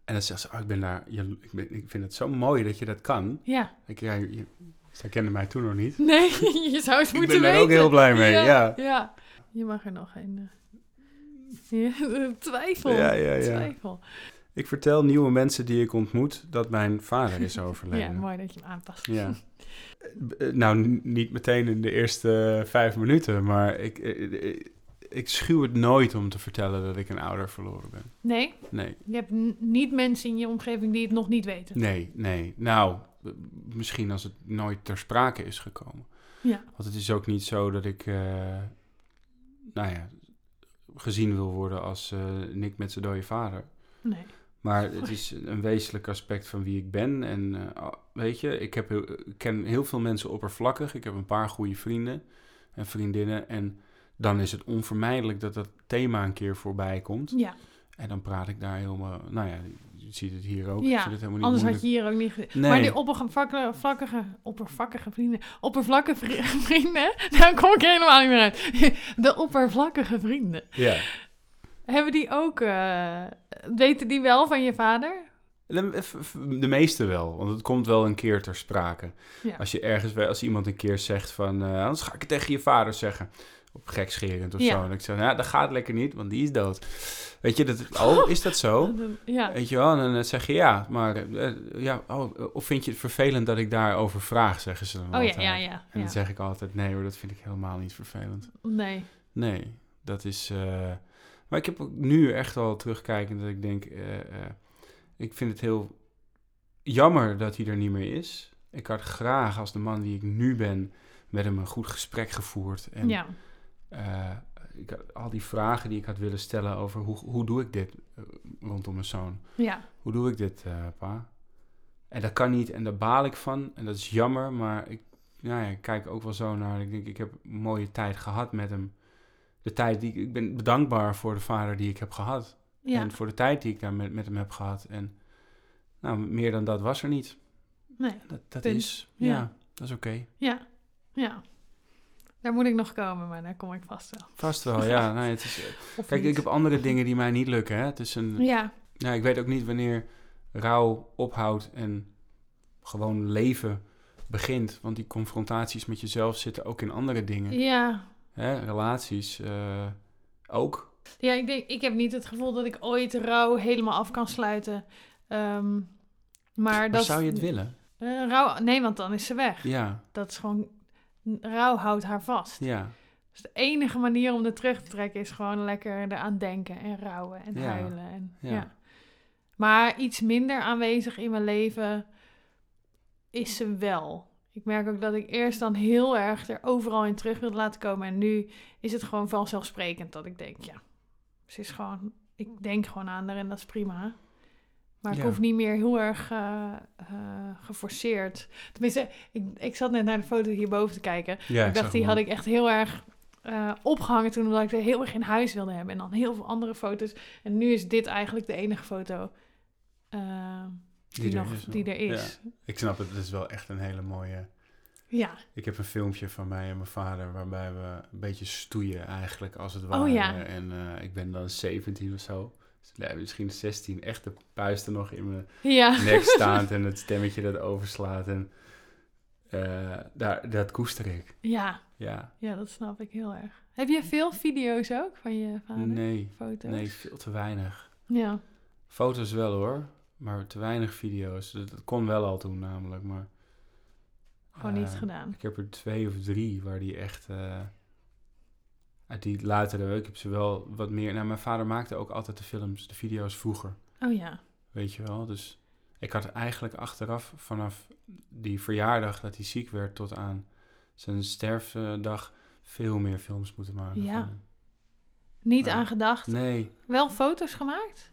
en dan zegt ze, oh, ik ben daar, ja, ik, ben, ik vind het zo mooi dat je dat kan. Ja. Ik, ja, je, zij kende mij toen nog niet. Nee, je zou het Ik moeten ben daar weten. ook heel blij mee, ja. Ja. Je mag er nog een... ja, twijfel. Ja, ja, ja. Twijfel. Ik vertel nieuwe mensen die ik ontmoet dat mijn vader is Ja, overleden. mooi dat je hem aanpast. Ja. Eh, Nou, niet meteen in de eerste vijf minuten, maar ik, eh, eh, ik schuw het nooit om te vertellen dat ik een ouder verloren ben. Nee, Nee, je hebt niet mensen in je omgeving die het nog niet weten. nee, nee. Nou, misschien als het nooit ter sprake is gekomen. Ja. Want het is ook niet zo dat ik, nou ja, gezien wil worden als eh, Nick met zijn dode vader. Nee. Maar het is een wezenlijk aspect van wie ik ben. En eh, weet je, ik, heb, ik ken heel veel mensen oppervlakkig. Ik heb een paar goede vrienden en vriendinnen. En dan is het onvermijdelijk dat dat thema een keer voorbij komt. Ja, En dan praat ik daar helemaal... Nou ja, je ziet het hier ook. Ja, het helemaal niet anders had je hier ook niet... ge- Nee. Maar die oppervlakkige, oppervlakkige vrienden... Oppervlakkige vri- vrienden... Daar kom ik helemaal niet meer uit. De oppervlakkige vrienden. Ja. Hebben die ook... eh, weten die wel van je vader? De, de meeste wel, want het komt wel een keer ter sprake. Ja. Als je ergens, als iemand een keer zegt van, eh, anders ga ik het tegen je vader zeggen. Op gekscherend of Ja. zo. En ik zei, ja, dat gaat lekker niet, want die is dood. Weet je, dat, oh, is dat zo? Ja. Weet je wel, en dan zeg je ja, maar eh, ja, oh, of vind je het vervelend dat ik daarover vraag, zeggen ze dan Oh ja, altijd. ja, ja. En dan zeg ik altijd, nee hoor, dat vind ik helemaal niet vervelend. Nee. Nee, dat is. eh, maar ik heb ook nu echt al terugkijkend dat ik denk. eh, eh, ik vind het heel jammer dat hij er niet meer is. Ik had graag als de man die ik nu ben met hem een goed gesprek gevoerd. En Ja. Eh, ik had al die vragen die ik had willen stellen over hoe, hoe doe ik dit eh, rondom mijn zoon. Ja. Hoe doe ik dit, eh, pa? En dat kan niet en daar baal ik van. En dat is jammer, maar ik, nou ja, ik kijk ook wel zo naar. Ik denk, ik heb een mooie tijd gehad met hem. De tijd die ik, ben dankbaar voor de vader die ik heb gehad. Ja. En voor de tijd die ik daar met, met hem heb gehad. En nou, meer dan dat was er niet. Nee. Dat, dat is, Ja. ja, dat is oké. Ja. Ja. Daar moet ik nog komen, maar daar kom ik vast wel. Vast wel, ja. Nee, het is, Of kijk, niet. ik heb andere dingen die mij niet lukken. Hè. Het is een, Ja. Ja, ik weet ook niet wanneer rouw ophoudt en gewoon leven begint. Want die confrontaties met jezelf zitten ook in andere dingen. Ja. Hè? Relaties eh, ook. Ja, ik denk, ik heb niet het gevoel dat ik ooit rouw helemaal af kan sluiten. Maar Maar dat zou je het willen? Eh, rouw, nee, want dan is ze weg. Ja, Dat is gewoon, rouw houdt haar vast. ja, Dus de enige manier om er terug te trekken is gewoon lekker eraan denken en rouwen en Ja. huilen. En, ja. Ja. Maar iets minder aanwezig in mijn leven is ze wel. Ik merk ook dat ik eerst dan heel erg er overal in terug wil laten komen. En nu is het gewoon vanzelfsprekend dat ik denk, ja, ze is gewoon, ik denk gewoon aan haar en dat is prima. Maar ik Ja. hoef niet meer heel erg eh, eh, geforceerd. Tenminste, ik, ik zat net naar de foto hierboven te kijken. ja ik dacht, die had ik echt heel erg eh, opgehangen toen, omdat ik er heel erg in huis wilde hebben. En dan heel veel andere foto's. En nu is dit eigenlijk de enige foto eh, die, er nog, is die er is. Ik snap het, het is wel echt een hele mooie... Ja. Ik heb een filmpje van mij en mijn vader waarbij we een beetje stoeien eigenlijk, als het ware. Oh ja. En ik ben dan 17 of zo. Misschien 16. Echt de puisten nog in mijn Ja. nek staand en het stemmetje dat overslaat. En eh, daar, dat koester ik. ja. Ja. Ja, dat snap ik heel erg. Heb je veel video's ook van je vader? Nee, Foto's? nee, veel te weinig. Ja. Foto's wel hoor, maar te weinig video's. Dat, kon wel al toen namelijk, maar... Gewoon niet eh, gedaan. Ik heb er twee of drie waar die echt... eh, uit die latere, ik heb ze wel wat meer... Nou, mijn vader maakte ook altijd de films, de video's vroeger. Oh ja. Weet je wel, dus ik had eigenlijk achteraf vanaf die verjaardag dat hij ziek werd tot aan zijn sterfdag veel meer films moeten maken. Ja. Niet Ja. aan gedacht. Nee, Wel foto's gemaakt?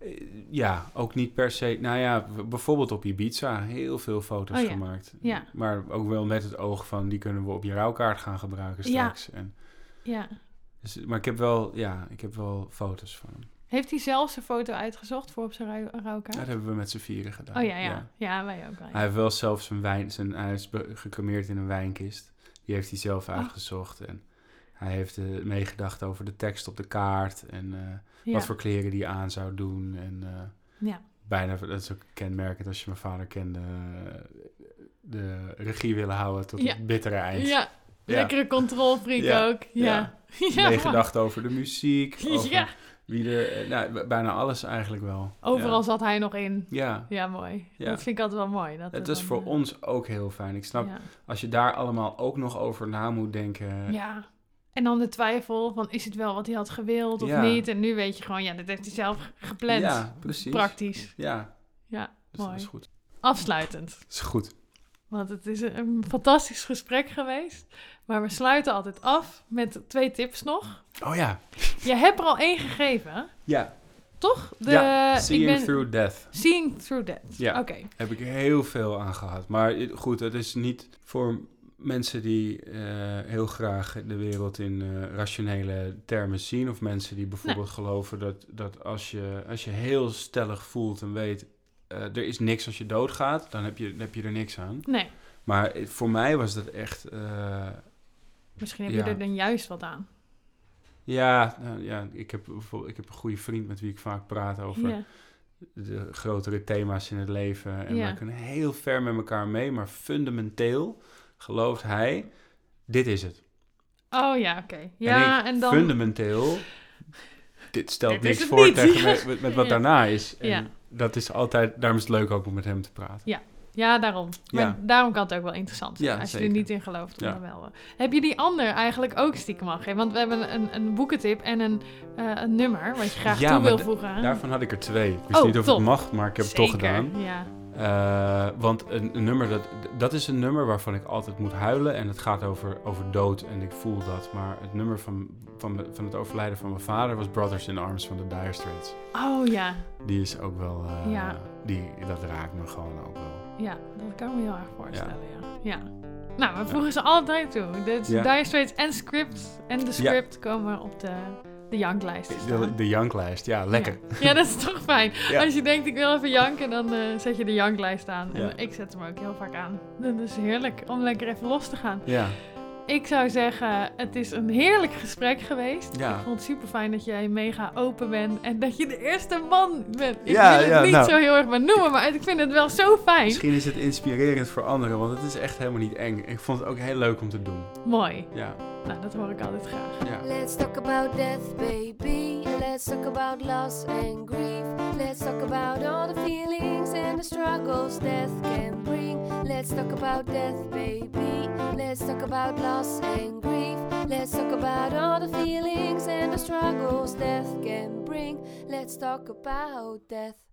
Eh, ja, ook niet per se. Nou ja, bijvoorbeeld op Ibiza heel veel foto's Oh ja. gemaakt. Ja. Maar ook wel met het oog van die kunnen we op je rouwkaart gaan gebruiken Ja. straks. En, Ja. dus, maar ik heb wel, ja, ik heb wel foto's van hem. Heeft hij zelf zijn foto uitgezocht voor op zijn rouw- rouwkaart? Dat hebben we met z'n vieren gedaan. Oh ja, ja. Ja, wij ook wel. ja. Hij heeft wel zelf zijn wijn, zijn, hij is gecremeerd in een wijnkist. Die heeft hij zelf Oh. uitgezocht. En hij heeft eh, meegedacht over de tekst op de kaart. En eh, Ja. wat voor kleren die aan zou doen. En eh, Ja. bijna, dat is ook kenmerkend als je mijn vader kende. de regie willen houden tot Ja. het bittere eind. Ja, lekkere controlfreak Ja. ook. Ja. Meegedacht over de muziek. Over Ja. wie er, nou, bijna alles eigenlijk wel. Overal Ja. zat hij nog in. Ja. Ja, mooi. Ja. Dat vind ik altijd wel mooi. Dat Het is voor ons ook heel fijn. Ik snap, Ja. als je daar allemaal ook nog over na moet denken. ja. En dan de twijfel van is het wel wat hij had gewild of Ja. niet? En nu weet je gewoon, ja, dit heeft hij zelf gepland. Ja, precies. Praktisch. Ja, Ja, dus mooi. dat is goed. Afsluitend. Dat is goed. Want het is een, fantastisch gesprek geweest. Maar we sluiten altijd af met twee tips nog. Oh ja. Je hebt er al één gegeven, Ja, toch? De, ja. Seeing ben- Through Death Seeing Through That. Ja. Oké. heb ik heel veel aan gehad. Maar i- goed, het is niet voor mensen die eh, heel graag de wereld in eh, rationele termen zien. Of mensen die bijvoorbeeld geloven dat, dat als, je, als je heel stellig voelt en weet... eh, er is niks als je doodgaat, dan heb je, dan heb je er niks aan. Nee, Maar voor mij was dat echt... misschien heb Ja. je er dan juist wat aan. ja, nou, ja ik, heb, ik heb een goede vriend met wie ik vaak praat over Ja. de grotere thema's in het leven. En Ja. we kunnen heel ver met elkaar mee, maar fundamenteel gelooft hij, dit is het. Oh ja, oké. Ja, en, dan... fundamenteel, dit stelt Dit niks voor niet. tegen me- met, met wat Ja. daarna is. En Ja. dat is altijd, daarom is het leuk ook om met hem te praten. Ja, daarom. Maar Ja. daarom kan het ook wel interessant zijn. Ja, als je zeker. er niet in gelooft, dan Ja. wel. Heb je die ander eigenlijk ook stiekem al gegeven? Want we hebben een, een boekentip en een, eh, een nummer wat je graag Ja, toe wil voegen. Daarvan had ik er twee. Ik wist Oh, niet of top. het mag, maar ik heb het toch gedaan. Ja. Eh, want een, een nummer, dat, dat is een nummer waarvan ik altijd moet huilen. En het gaat over, over dood en ik voel dat. Maar het nummer van, van, van het overlijden van mijn vader was Brothers in Arms van de Dire Straits. Oh ja, Die is ook wel, eh, Ja. die, dat raakt me gewoon ook wel. ja, dat kan ik me heel erg voorstellen, ja. ja. Nou, we voegen ze altijd toe. De Ja. Dire Straits en Script en de Script komen op de, de janklijst De, de janklijst, ja, lekker. Ja. Ja, dat is toch fijn. Ja. Als je denkt, ik wil even janken, dan eh, zet je de janklijst aan. En Ja. ik zet hem ook heel vaak aan. Dat is heerlijk om lekker even los te gaan. Ja, Ik zou zeggen, het is een heerlijk gesprek geweest. Ja. Ik vond het super fijn dat jij mega open bent en dat je de eerste man bent. Ik Ja, wil het niet nou. zo heel erg benoemen, maar ik vind het wel zo fijn. misschien is het inspirerend voor anderen, want het is echt helemaal niet eng. Ik vond het ook heel leuk om te doen. Mooi. Ja, Nou, dat hoor ik altijd graag. ja. Let's talk about death, baby. Let's talk about loss and grief. Let's talk about all the feelings and the struggles death can bring. Let's talk about death, baby. Let's talk about loss and grief. Let's talk about all the feelings and the struggles death can bring. Let's talk about death.